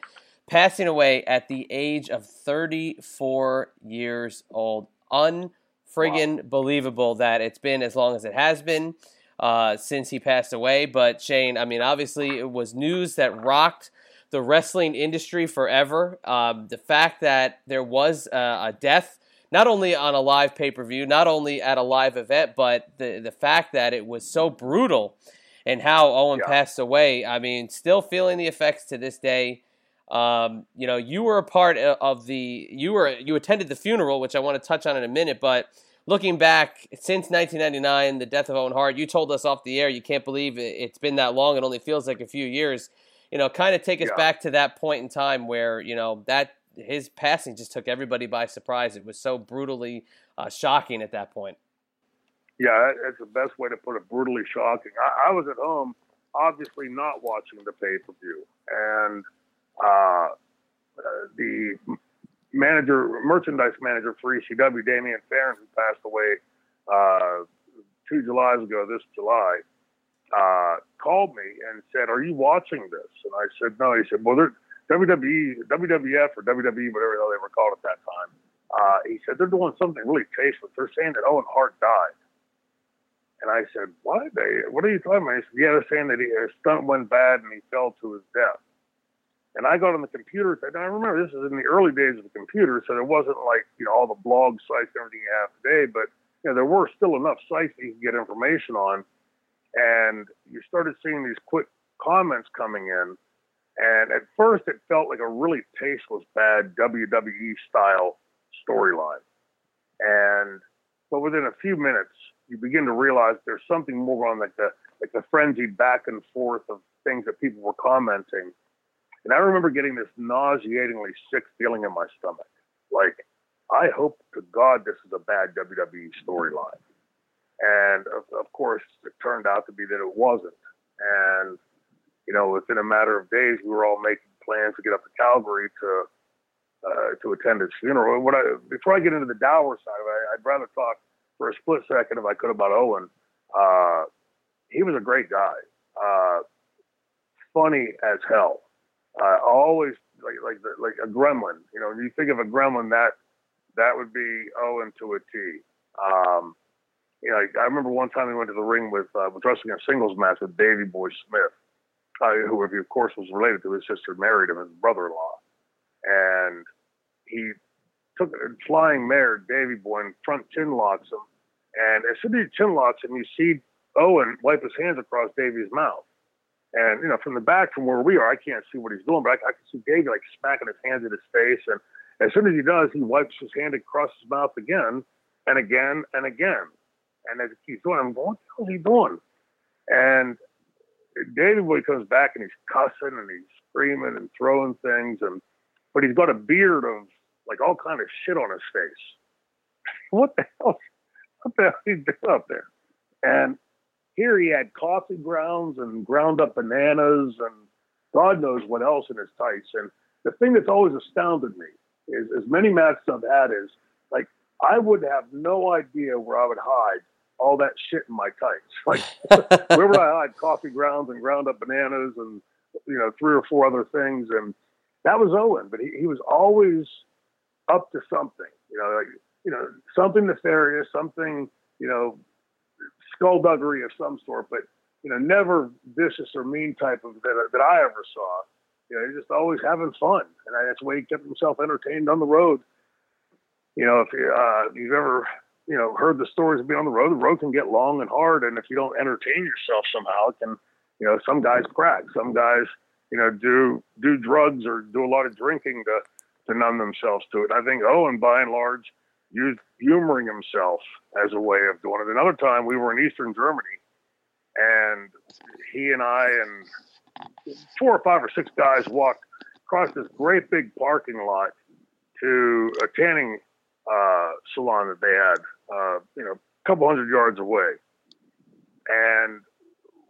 passing away at the age of 34 years old. Unfriggin' wow. believable that it's been as long as it has been. Uh, since he passed away. But Shane, I mean, obviously, it was news that rocked the wrestling industry forever. Um, the fact that there was a, a death, not only on a live pay per view, not only at a live event, but the the fact that it was so brutal and how Owen yeah. passed away. I mean, still feeling the effects to this day. Um, you know, you were a part of the you were you attended the funeral, which I want to touch on in a minute, but. Looking back since 1999, the death of Owen Hart, you told us off the air you can't believe it's been that long. It only feels like a few years you know, kind of take us yeah. back to that point in time where you know that his passing just took everybody by surprise. It was so brutally uh, shocking at that point. Yeah, that's the best way to put it. Brutally shocking. I, I was at home, obviously not watching the pay per view, and uh, the manager, merchandise manager for ECW, Damian Farron, who passed away uh, two Julys ago, this July uh, called me and said, "Are you watching this?" And I said, "No." He said, "Well, they're WWE, WWF, or WWE, whatever they were called at that time." Uh, he said they're doing something really tasteless. They're saying that Owen Hart died, And I said, what? They, what are you talking about? He said, yeah, they're saying that he, his stunt went bad and he fell to his death. And I got on the computer. And I remember this is in the early days of the computer, so there wasn't like you know all the blog sites and everything you have today. But you know there were still enough sites that you could get information on. And you started seeing these quick comments coming in. And at first, it felt like a really tasteless, bad WWE style storyline. And but within a few minutes, you begin to realize there's something more on like the like the frenzied back and forth of things that people were commenting and I remember getting this nauseatingly sick feeling in my stomach. Like, I hope to God this is a bad WWE storyline. And of, of course, it turned out to be that it wasn't. And, you know, within a matter of days, we were all making plans to get up to Calgary to uh, to attend his funeral. What I, before I get into the dour side I'd rather talk for a split second, if I could, about Owen. Uh, he was a great guy, uh, funny as hell uh, always like like like a gremlin. You know, when you think of a gremlin, that that would be Owen to a T. Um, you know, I remember one time he went to the ring with uh, was wrestling a singles match with Davey Boy Smith, uh, who, of course, was related to his sister, married him, his brother-in-law, and he took a flying mare, Davey Boy, and front chin locks him. And as soon as he chin locks him, you see Owen wipe his hands across Davy's mouth. And you know, from the back, from where we are, I can't see what he's doing, but I, I can see Davey like smacking his hands in his face. And as soon as he does, he wipes his hand across his mouth again and again and again. And as he keeps doing, I'm going, what the hell is he doing? And Davey Boy comes back and he's cussing and he's screaming and throwing things, and but he's got a beard of like all kind of shit on his face. what the hell? What the hell is he doing up there? And here he had coffee grounds and ground up bananas and God knows what else in his tights. And the thing that's always astounded me is as many matches I've had is like I would have no idea where I would hide all that shit in my tights. Like where would I hide coffee grounds and ground up bananas and you know three or four other things and that was Owen, but he, he was always up to something. You know, like you know something nefarious, something you know skullduggery of some sort, but you know, never vicious or mean type of that, that I ever saw. You know, he's just always having fun, and that's the way he kept himself entertained on the road. You know, if you, uh, you've ever you know heard the stories of being on the road, the road can get long and hard, and if you don't entertain yourself somehow, it can. You know, some guys crack, some guys you know do do drugs or do a lot of drinking to to numb themselves to it. I think Owen, by and large, used humoring himself as a way of doing it. Another time we were in Eastern Germany and he and I and four or five or six guys walked across this great big parking lot to a tanning uh, salon that they had, uh, you know, a couple hundred yards away. And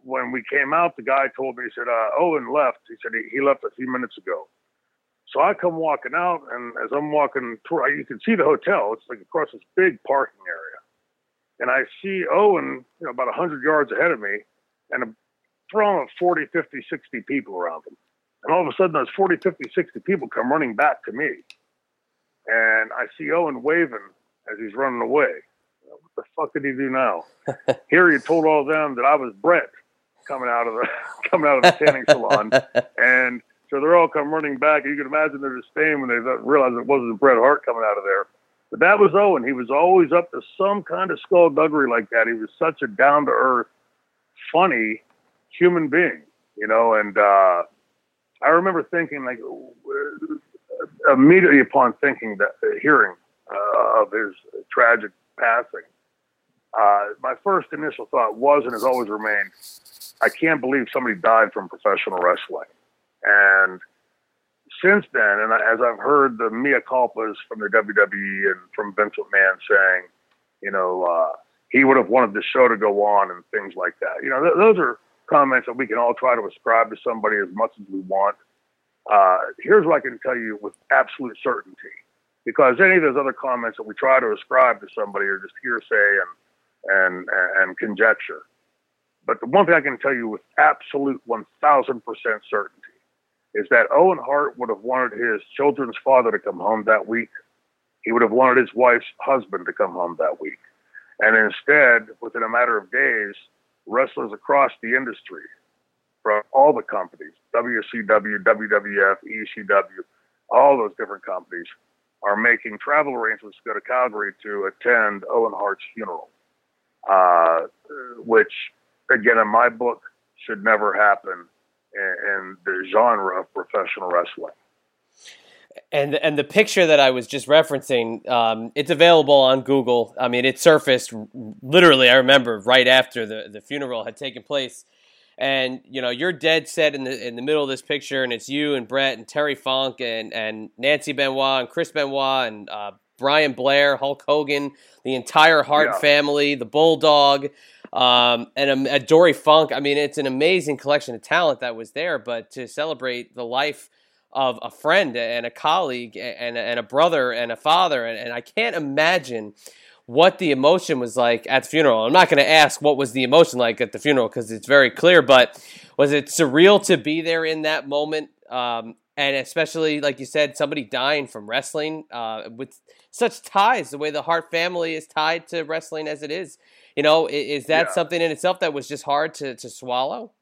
when we came out, the guy told me, he said, uh, Owen left. He said he, he left a few minutes ago. So I come walking out, and as I'm walking toward, you can see the hotel. It's like across this big parking area, and I see Owen, you know, about 100 yards ahead of me, and a throng of 40, 50, 60 people around him. And all of a sudden, those 40, 50, 60 people come running back to me, and I see Owen waving as he's running away. What the fuck did he do now? Here he told all of them that I was Bret coming out of the coming out of the tanning salon, and so they're all come running back. You can imagine their disdain when they realized it wasn't Bret Hart coming out of there. But that was Owen. He was always up to some kind of skullduggery like that. He was such a down to earth, funny human being, you know. And uh, I remember thinking, like, immediately upon thinking that, uh, hearing uh, of his tragic passing, uh, my first initial thought was and has always remained, I can't believe somebody died from professional wrestling. And since then, and as I've heard the mea culpas from the WWE and from Vince McMahon saying, you know, uh, he would have wanted the show to go on and things like that. You know, th- those are comments that we can all try to ascribe to somebody as much as we want. Uh, here's what I can tell you with absolute certainty, because any of those other comments that we try to ascribe to somebody are just hearsay and and and conjecture. But the one thing I can tell you with absolute 1,000% certainty is that Owen Hart would have wanted his children's father to come home that week. He would have wanted his wife's husband to come home that week. And instead, within a matter of days, wrestlers across the industry from all the companies, WCW, WWF, ECW, all those different companies are making travel arrangements to go to Calgary to attend Owen Hart's funeral, uh, which, again, in my book, should never happen in the genre of professional wrestling. And and the picture that I was just referencing, um, it's available on Google. I mean, it surfaced literally. I remember right after the, the funeral had taken place, and you know you're dead set in the in the middle of this picture, and it's you and Bret and Terry Funk and and Nancy Benoit and Chris Benoit and uh, Brian Blair, Hulk Hogan, the entire Hart yeah. family, the Bulldog, um, and a Dory Funk. I mean, it's an amazing collection of talent that was there. But to celebrate the life of a friend and a colleague and, and a brother and a father. And, and I can't imagine what the emotion was like at the funeral. I'm not going to ask what was the emotion like at the funeral because it's very clear, but was it surreal to be there in that moment? Um, and especially, like you said, somebody dying from wrestling uh, with such ties, the way the Hart family is tied to wrestling as it is. You know, is, that yeah. something in itself that was just hard to, to swallow?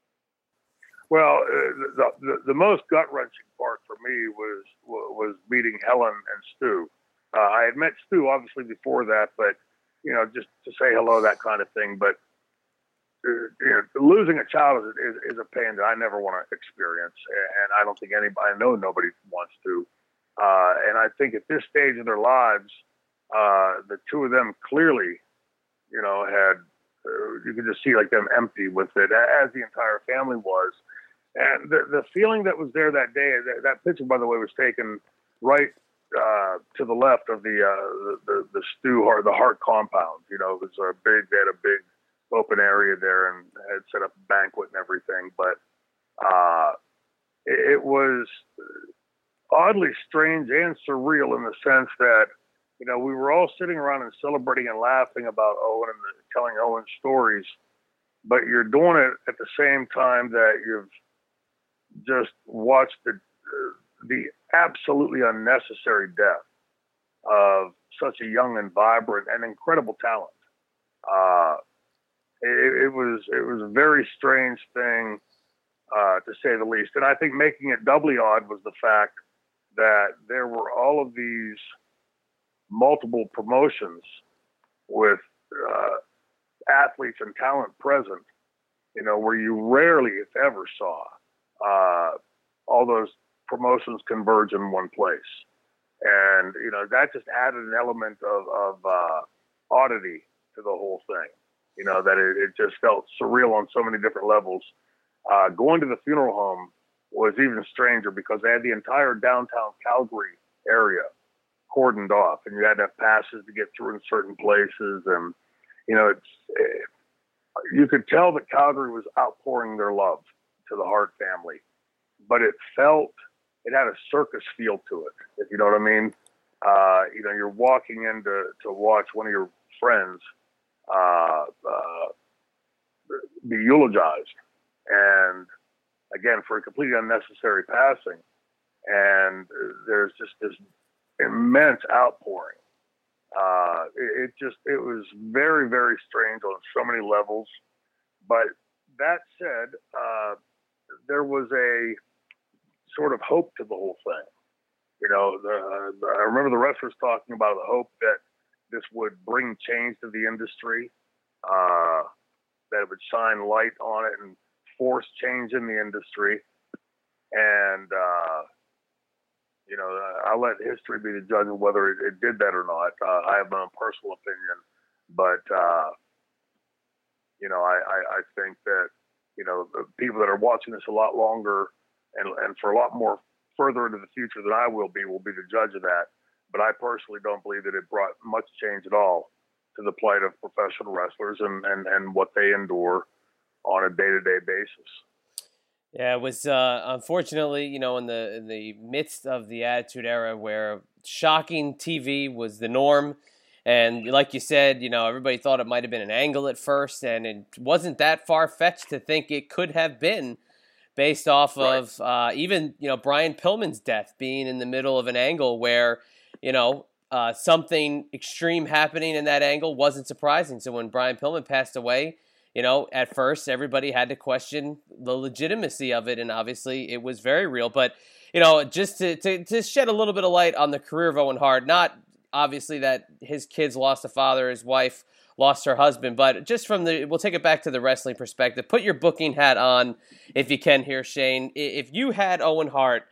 Well, uh, the, the, the most gut wrenching part for me was was meeting Helen and Stu. Uh, I had met Stu obviously before that, but you know, just to say hello, that kind of thing. But uh, you know, losing a child is, is, is a pain that I never want to experience, and I don't think anybody, I know nobody wants to. Uh, and I think at this stage of their lives, uh, the two of them clearly, you know, had uh, you could just see like them empty with it, as the entire family was. And the, the feeling that was there that day, that, that picture, by the way, was taken right uh, to the left of the, uh, the, the, Stu Hart, the Hart compound. You know, it was a big, they had a big open area there and had set up a banquet and everything. But uh, it, it was oddly strange and surreal in the sense that, you know, we were all sitting around and celebrating and laughing about Owen and telling Owen stories, but you're doing it at the same time that you've just watched the the absolutely unnecessary death of such a young and vibrant and incredible talent. Uh, it, it, was it was a very strange thing uh, to say the least, and I think making it doubly odd was the fact that there were all of these multiple promotions with uh, athletes and talent present, you know, where you rarely, if ever, saw uh, all those promotions converge in one place. And, you know, that just added an element of, of uh, oddity to the whole thing. You know, that it, it just felt surreal on so many different levels. Uh, going to the funeral home was even stranger because they had the entire downtown Calgary area cordoned off, and you had to have passes to get through in certain places. And you know, it's it, you could tell that Calgary was outpouring their love to the Hart family, but it felt it had a circus feel to it. If you know what I mean. Uh, you know, you're walking in to, to watch one of your friends uh, uh, be eulogized, and again for a completely unnecessary passing, and there's just this immense outpouring. Uh, it, it, just it was very very strange on so many levels. But that said, uh, there was a sort of hope to the whole thing. You know, the, I remember the wrestlers talking about the hope that this would bring change to the industry, uh, that it would shine light on it and force change in the industry. And, uh, you know, I'll let history be the judge of whether it, it did that or not. Uh, I have my own personal opinion, but, uh, you know, I, I, I think that you know, the people that are watching this a lot longer and, and for a lot more further into the future than I will be, will be the judge of that. But I personally don't believe that it brought much change at all to the plight of professional wrestlers and, and, and what they endure on a day to day basis. Yeah, it was uh, unfortunately, you know, in the in the midst of the Attitude Era, where shocking TV was the norm, and like you said, you know, everybody thought it might have been an angle at first, and it wasn't that far fetched to think it could have been based off right. of uh, even, you know, Brian Pillman's death being in the middle of an angle where, you know, uh, something extreme happening in that angle wasn't surprising. So when Brian Pillman passed away, you know, at first everybody had to question the legitimacy of it, and obviously it was very real. But you know, just to, to, to shed a little bit of light on the career of Owen Hart, not obviously that his kids lost a father, his wife lost her husband, but just from the, we'll take it back to the wrestling perspective. Put your booking hat on if you can here, Shane. If you had Owen Hart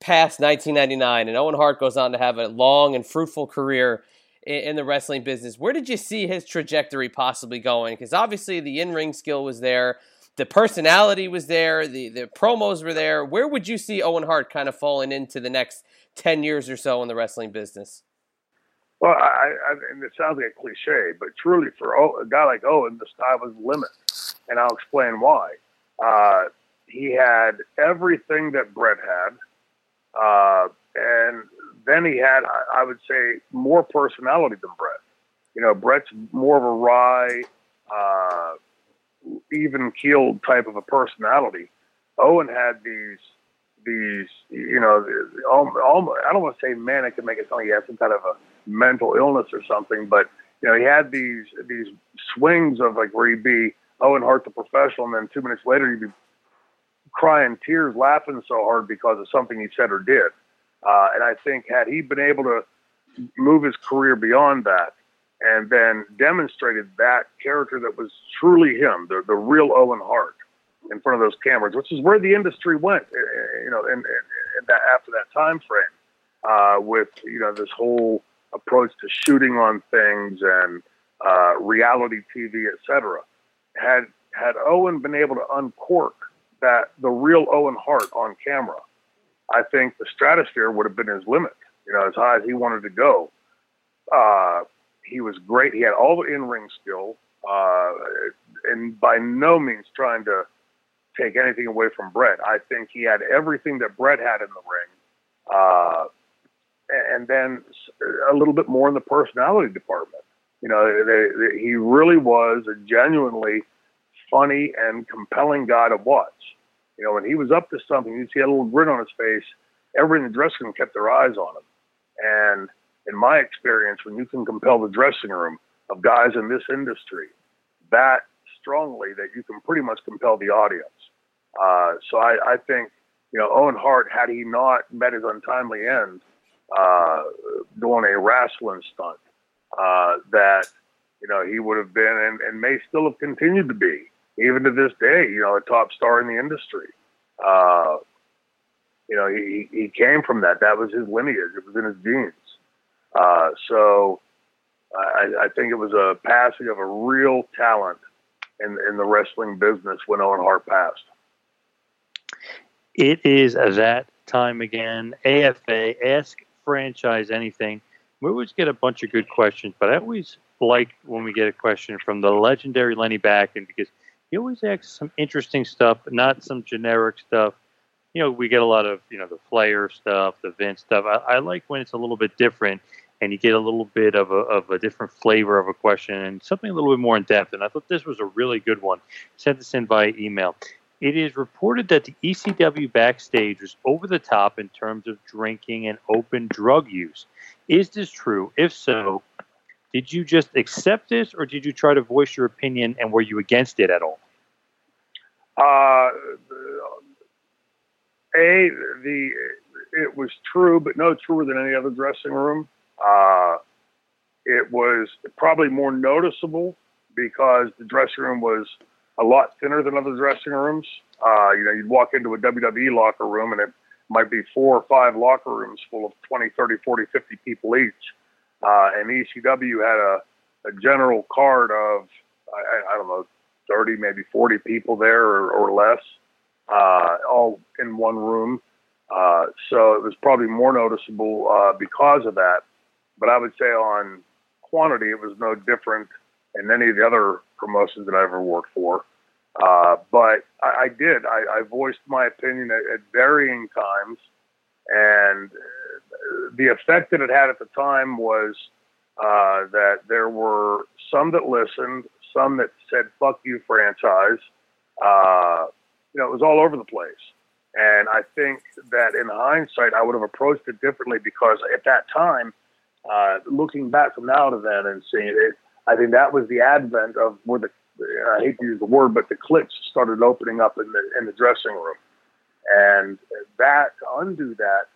past 1999 and Owen Hart goes on to have a long and fruitful career in the wrestling business, where did you see his trajectory possibly going? Because obviously the in ring skill was there, the personality was there, the, the promos were there. Where would you see Owen Hart kind of falling into the next 10 years or so in the wrestling business? Well, I, I, and it sounds like a cliche, but truly for a guy like Owen, the sky was the limit. And I'll explain why. Uh, he had everything that Bret had. Uh, and then he had, I I would say, more personality than Bret. You know, Bret's more of a wry, uh, even keeled type of a personality. Owen had these, these, you know, almost, I don't want to say manic to make it sound like he had some kind of a mental illness or something, but you know, he had these these swings of like where he'd be Owen Hart the professional, and then two minutes later he'd be crying tears, laughing so hard because of something he said or did. Uh, and I think had he been able to move his career beyond that and then demonstrated that character that was truly him, the, the real Owen Hart in front of those cameras, which is where the industry went, eh, eh, you know, that, after that time frame, uh, with, you know, this whole approach to shooting on things and uh, reality TV, etc. Had had Owen been able to uncork that the real Owen Hart on camera, I think the stratosphere would have been his limit. You know, as high as he wanted to go. Uh, he was great. He had all the in-ring skill, uh, and by no means trying to take anything away from Bret. I think he had everything that Bret had in the ring. Uh, and then a little bit more in the personality department. You know, they, they, he really was a genuinely funny and compelling guy to watch. You know, when he was up to something, you'd see a little grin on his face. Everyone in the dressing room kept their eyes on him. And in my experience, when you can compel the dressing room of guys in this industry that strongly, that you can pretty much compel the audience. Uh, so I, I think, you know, Owen Hart, had he not met his untimely end, uh, doing a wrestling stunt uh, that you know he would have been and, and may still have continued to be even to this day. You know, a top star in the industry. Uh, you know, he he came from that. That was his lineage. It was in his genes. Uh, so I, I think it was a passing of a real talent in in the wrestling business when Owen Hart passed. It is that time again. AFA, ask franchise anything, we always get a bunch of good questions, but I always like when we get a question from the legendary Lenny Backen because he always asks some interesting stuff, but not some generic stuff. You know, we get a lot of, you know, the Flair stuff, the Vince stuff. I, I like when it's a little bit different and you get a little bit of a, of a different flavor of a question and something a little bit more in depth. And I thought this was a really good one. Sent this in by email. It is reported that the ECW backstage was over the top in terms of drinking and open drug use. Is this true? If so, did you just accept this or did you try to voice your opinion and were you against it at all? Uh, a the it was true, but no truer than any other dressing room. Uh, it was probably more noticeable because the dressing room was a lot thinner than other dressing rooms. Uh, you know, you'd walk into a WWE locker room and it might be four or five locker rooms full of 20, 30, 40, 50 people each. Uh, and ECW had a, a general card of, I, I don't know, 30, maybe 40 people there or, or less, uh, all in one room. Uh, so it was probably more noticeable uh, because of that. But I would say on quantity, it was no different in any of the other promotions that I ever worked for. Uh, but I, I did. I, I, voiced my opinion at, at, varying times, and the effect that it had at the time was uh, that there were some that listened, some that said "fuck you, franchise." Uh, you know, it was all over the place. And I think that in hindsight, I would have approached it differently because at that time, uh, looking back from now to then and seeing it, I think that was the advent of where the I hate to use the word, but the cliques started opening up in the in the dressing room, and that to undo that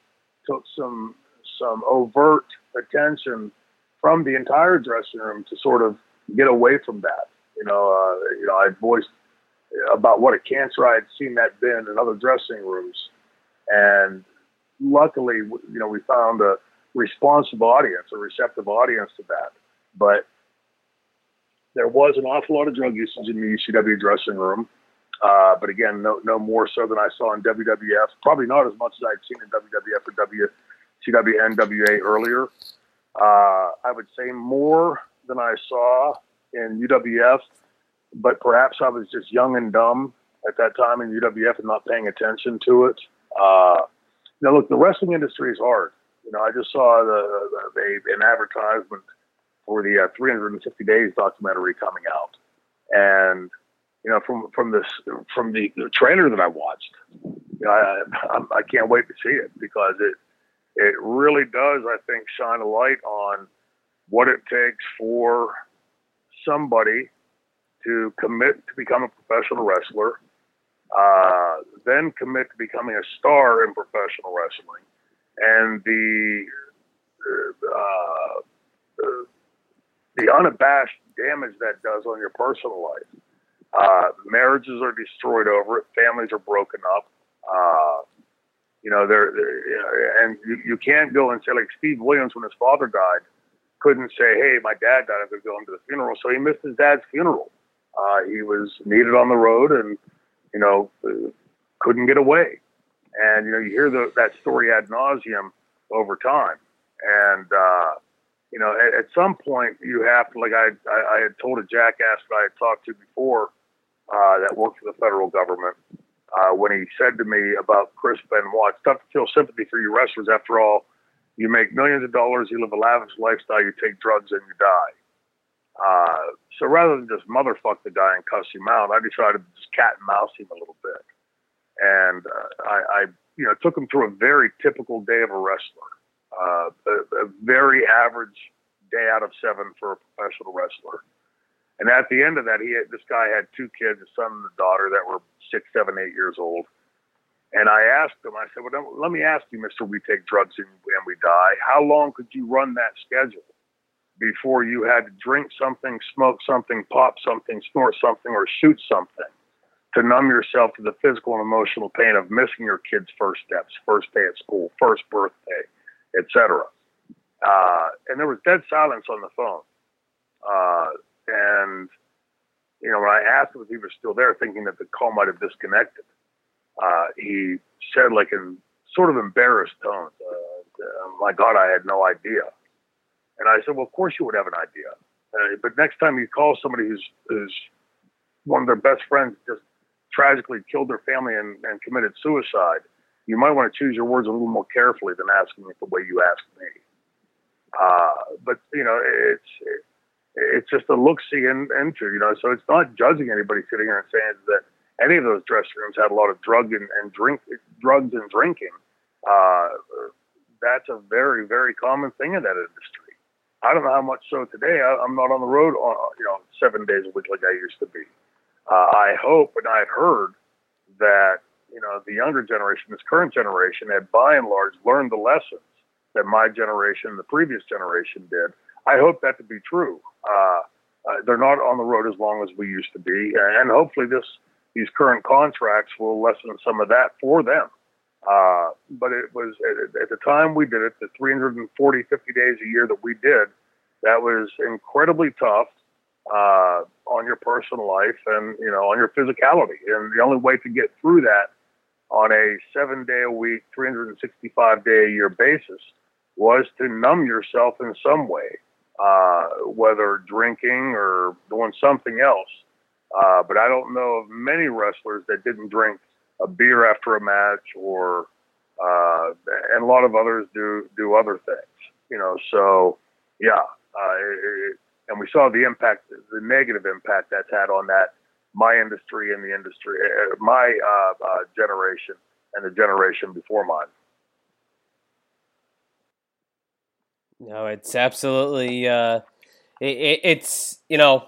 took some some overt attention from the entire dressing room to sort of get away from that. You know, uh, you know, I voiced about what a cancer I had seen that been in other dressing rooms, and luckily, you know, we found a responsive audience, a receptive audience to that. But there was an awful lot of drug usage in the ECW dressing room. Uh, but again, no, no more so than I saw in WWF. Probably not as much as I'd seen in WWF or WCW NWA earlier. Uh, I would say more than I saw in UWF, but perhaps I was just young and dumb at that time in UWF and not paying attention to it. Uh, now, look, the wrestling industry is hard. You know, I just saw the, the, the an advertisement for the uh, 350 Days documentary coming out, and you know, from from this from the, the trailer that I watched, I, I, I can't wait to see it because it it really does, I think, shine a light on what it takes for somebody to commit to become a professional wrestler, uh, then commit to becoming a star in professional wrestling, and the uh, the unabashed damage that does on your personal life. Uh, marriages are destroyed over it. Families are broken up. Uh, you know, they're, they're and you, you can't go and say like Steve Williams when his father died couldn't say, "Hey, my dad died. I'm going to go into the funeral." So he missed his dad's funeral. Uh, he was needed on the road, and you know, couldn't get away. And you know, you hear the, that story ad nauseum over time. And uh, you know, at, at some point, you have to, like I, I, I had told a jackass that I had talked to before uh, that worked for the federal government uh, when he said to me about Chris Benoit, "It's tough to feel sympathy for you wrestlers. After all, you make millions of dollars, you live a lavish lifestyle, you take drugs, and you die." Uh, so rather than just motherfuck the guy and cuss him out, I decided to just cat and mouse him a little bit. And uh, I, I, you know, took him through a very typical day of a wrestler, uh, a, a very average day out of seven for a professional wrestler. And at the end of that, he had, this guy had two kids, a son and a daughter that were six, seven, eight years old. And I asked him, I said, well, let me ask you, Mr. We take drugs and, and we die. How long could you run that schedule? before you had to drink something, smoke something, pop something, snort something, or shoot something to numb yourself to the physical and emotional pain of missing your kid's first steps, first day at school, first birthday, etc. Uh, and there was dead silence on the phone. Uh, and you know, when I asked him if he was still there, thinking that the call might have disconnected, uh, he said, like in sort of embarrassed tones, uh, "My God, I had no idea." And I said, well, of course you would have an idea. Uh, but next time you call somebody who's, who's one of their best friends just tragically killed their family and, and committed suicide, you might want to choose your words a little more carefully than asking it the way you asked me. Uh, but you know, it's it, it's just a look see in, into you know. So it's not judging anybody sitting here and saying that any of those dressing rooms had a lot of drug and, and drink drugs and drinking. Uh, that's a very very common thing in that industry. I don't know how much so today. I, am not on the road, on, uh, you know, seven days a week like I used to be. Uh, I hope, and I've heard that you know the younger generation, this current generation, had by and large learned the lessons that my generation, and the previous generation, did. I hope that to be true. Uh, uh, they're not on the road as long as we used to be, and hopefully this these current contracts will lessen some of that for them. Uh, but it was at, at, the time we did it, the 340, 50 days a year that we did, that was incredibly tough uh, on your personal life and you know on your physicality. And the only way to get through that on a seven day a week, 365 day a year basis was to numb yourself in some way, uh, whether drinking or doing something else. Uh, but I don't know of many wrestlers that didn't drink a beer after a match, or uh, and a lot of others do do other things. You know, so yeah, uh, it, and we saw the impact, the negative impact that's had on that my industry and the industry, uh, my uh, uh, generation and the generation before mine. No, it's absolutely. Uh, it, it's you know,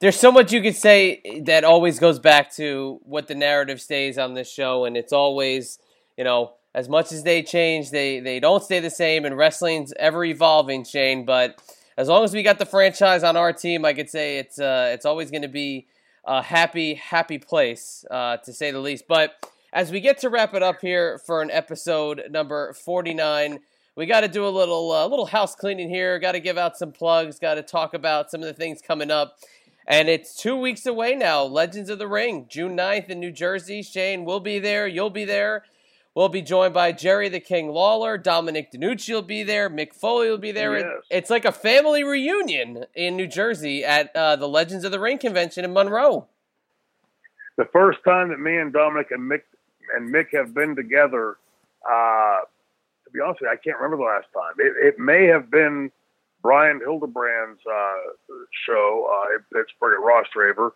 there's so much you could say that always goes back to what the narrative stays on this show, and it's always you know as much as they change, they they don't stay the same, and wrestling's ever evolving, Shane. But as long as we got the franchise on our team, I could say it's uh, it's always going to be a happy happy place uh, to say the least. But as we get to wrap it up here for an episode number 49 we got to do a little uh, little house cleaning here. Got to give out some plugs. Got to talk about some of the things coming up. And it's two weeks away now. Legends of the Ring, June 9th in New Jersey. Shane will be there. You'll be there. We'll be joined by Jerry the King Lawler. Dominic DeNucci will be there. Mick Foley will be there. Yes. It's like a family reunion in New Jersey at uh, the Legends of the Ring convention in Monroe. The first time that me and Dominic and Mick and Mick have been together, uh, to be honest with you, I can't remember the last time. It, it may have been Brian Hildebrand's uh, show uh, in Pittsburgh at Ross Draver.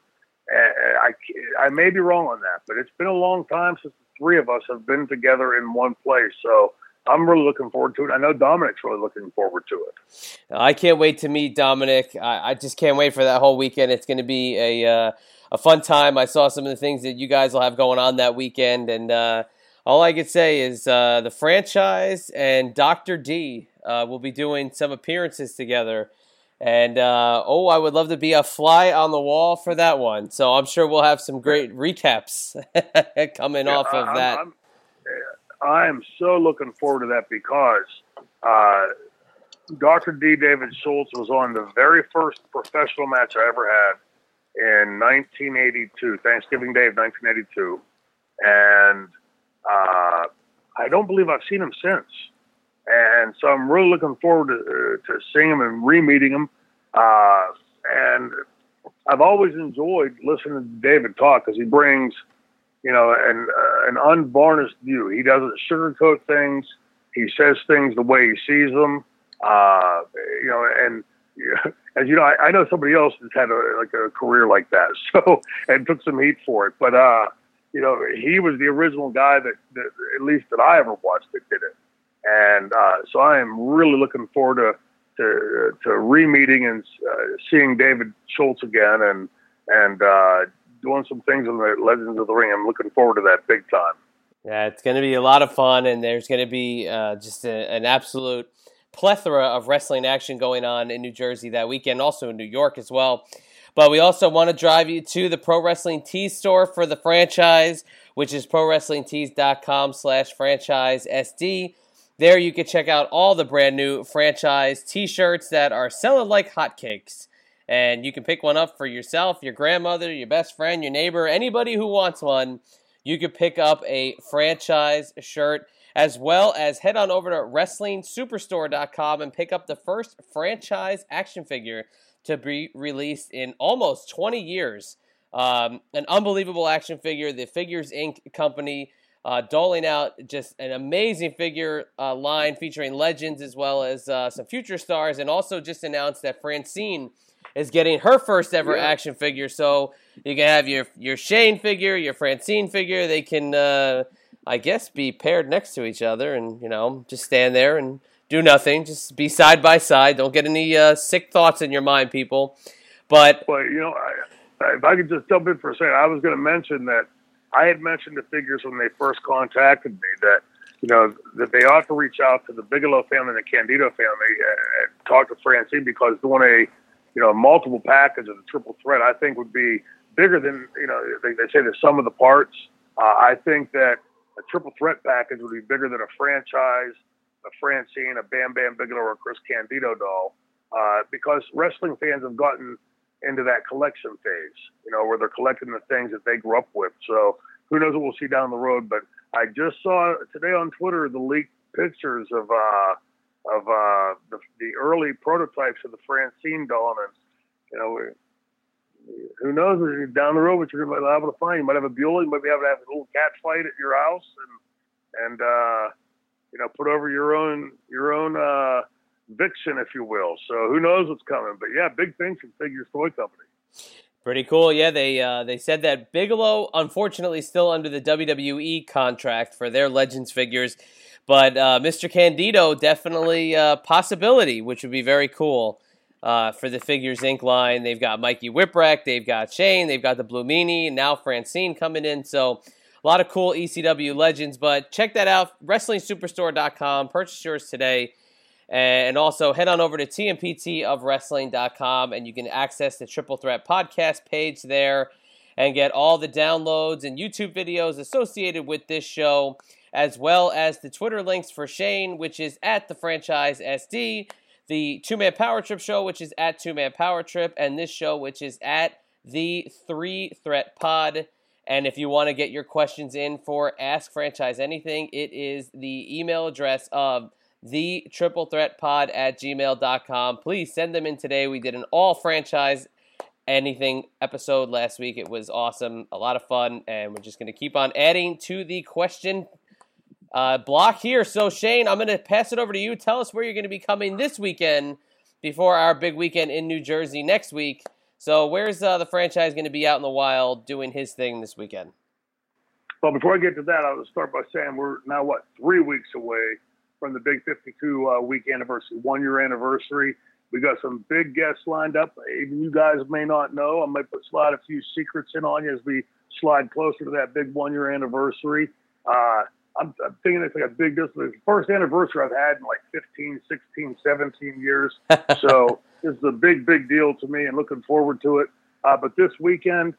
I, I may be wrong on that, but it's been a long time since the three of us have been together in one place. So I'm really looking forward to it. I know Dominic's really looking forward to it. I can't wait to meet Dominic. I, I just can't wait for that whole weekend. It's going to be a uh, a fun time. I saw some of the things that you guys will have going on that weekend, and uh, all I could say is uh, the franchise and Dr. D uh, will be doing some appearances together. And uh, oh, I would love to be a fly on the wall for that one. So I'm sure we'll have some great recaps coming Yeah, off of I- that. I'm, I am so looking forward to that because uh, Dr. D. David Schultz was on the very first professional match I ever had in 1982, Thanksgiving Day of 1982. And uh, I don't believe I've seen him since. And so I'm really looking forward to, uh, to seeing him and re-meeting him. Uh, and I've always enjoyed listening to David talk because he brings, you know, an, uh, an unvarnished view. He doesn't sugarcoat things. He says things the way he sees them. Uh, you know, and as you know, I, I know somebody else that's had a, like a career like that, so and took some heat for it. But uh, you know, he was the original guy that, that at least that I ever watched that did it. And uh, so I am really looking forward to to, to re-meeting and uh, seeing David Schultz again and and uh, doing some things in the Legends of the Ring. I'm looking forward to that big time. Yeah, it's going to be a lot of fun, and there's going to be uh, just a, an absolute plethora of wrestling action going on in New Jersey that weekend, also in New York as well. But we also want to drive you to the Pro Wrestling Tees store for the franchise, which is ProWrestlingTees.com slash franchise SD. There you can check out all the brand new franchise t-shirts that are selling like hotcakes. And you can pick one up for yourself, your grandmother, your best friend, your neighbor, anybody who wants one. You could pick up a franchise shirt as well as head on over to WrestlingSuperstore.com and pick up the first franchise action figure to be released in almost 20 years. Um, an unbelievable action figure. The Figures Inc. company uh, doling out just an amazing figure uh, line featuring legends as well as uh, some future stars, and also just announced that Francine is getting her first ever Yeah. action figure. So you can have your your Shane figure, your Francine figure. They can, uh, I guess, be paired next to each other, and you know, just stand there and do nothing. Just be side by side. Don't get any uh, sick thoughts in your mind, people. But But you know, I, if I could just jump in for a second, I was going to mention that I had mentioned the figures when they first contacted me that you know that they ought to reach out to the Bigelow family and the Candido family and talk to Francine because doing a you know multiple package of the triple threat I think would be bigger than you know they, they say the sum of the parts. Uh, I think that a triple threat package would be bigger than a franchise, a Francine, a Bam Bam Bigelow, or a Chris Candido doll uh, because wrestling fans have gotten into that collection phase, you know, where they're collecting the things that they grew up with. So who knows what we'll see down the road? But I just saw today on Twitter the leaked pictures of uh, of uh, the, the early prototypes of the Francine doll, and you know, who knows down the road what you're going to be able to find. You might have a Beulah, you might be able to have a little cat fight at your house, and and uh, you know, put over your own your own. Uh, Vixen, if you will. So who knows what's coming? But yeah, big things from Figures Toy Company. Pretty cool. Yeah, they uh, they said that Bigelow, unfortunately, still under the WWE contract for their Legends figures, But uh, Mr. Candido definitely a possibility, which would be very cool uh, for the Figures Inc. line. They've got Mikey Whipwreck, they've got Shane, they've got the Blue Meanie, and now Francine coming in. So a lot of cool ECW legends. But check that out, WrestlingSuperstore.com. Purchase yours today. And also head on over to tmptofwrestling.com and you can access the Triple Threat podcast page there and get all the downloads and YouTube videos associated with this show, as well as the Twitter links for Shane, which is at the franchise SD, the Two Man Power Trip show, which is at Two Man Power Trip, and this show, which is at the Three Threat Pod. And if you want to get your questions in for Ask Franchise Anything, it is the email address of the triple threat pod at gmail.com. Please send them in today. We did an all franchise anything episode last week. It was awesome, a lot of fun, and we're just going to keep on adding to the question uh, block here. So, Shane, I'm going to pass it over to you. Tell us where you're going to be coming this weekend before our big weekend in New Jersey next week. So, where's uh, the franchise going to be out in the wild doing his thing this weekend? Well, before I get to that, I'll start by saying we're now, what, three weeks away from the Big 52 uh, week anniversary, one year anniversary. We got some big guests lined up. Even you guys may not know. I might put slide a few secrets in on you as we slide closer to that big one year anniversary. Uh, I'm, I'm, thinking it's like a big deal. It's the first anniversary I've had in like 15, 16, 17 years. so this is a big, big deal to me and looking forward to it. Uh, but this weekend,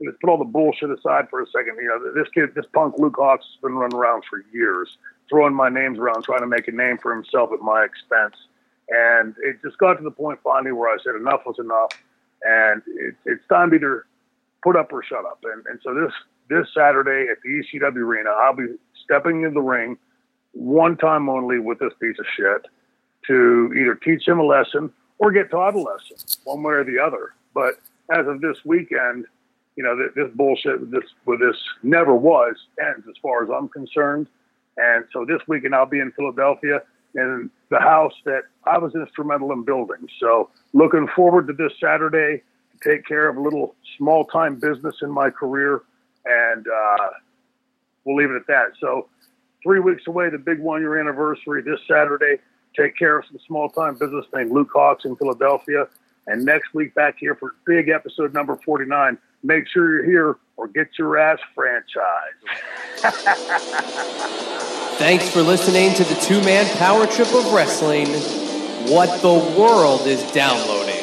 let's put all the bullshit aside for a second. You know, this kid, this punk Luke Hawx has been running around for years, throwing my names around, trying to make a name for himself at my expense. And it just got to the point finally where I said enough was enough, and it, it's time to either put up or shut up. And, and so this this Saturday at the ECW arena, I'll be stepping in the ring one time only with this piece of shit to either teach him a lesson or get taught a lesson, one way or the other. But as of this weekend, you know, this bullshit this with this never was ends as far as I'm concerned. And so this weekend I'll be in Philadelphia in the house that I was instrumental in building. So looking forward to this Saturday to take care of a little small time business in my career. And uh, we'll leave it at that. So three weeks away, the big one year anniversary this Saturday. Take care of some small time business named Luke Hawx in Philadelphia. And next week back here for big episode number 49. Make sure you're here or get your ass franchised. Thanks for listening to the two man power trip of wrestling. What the world is downloading.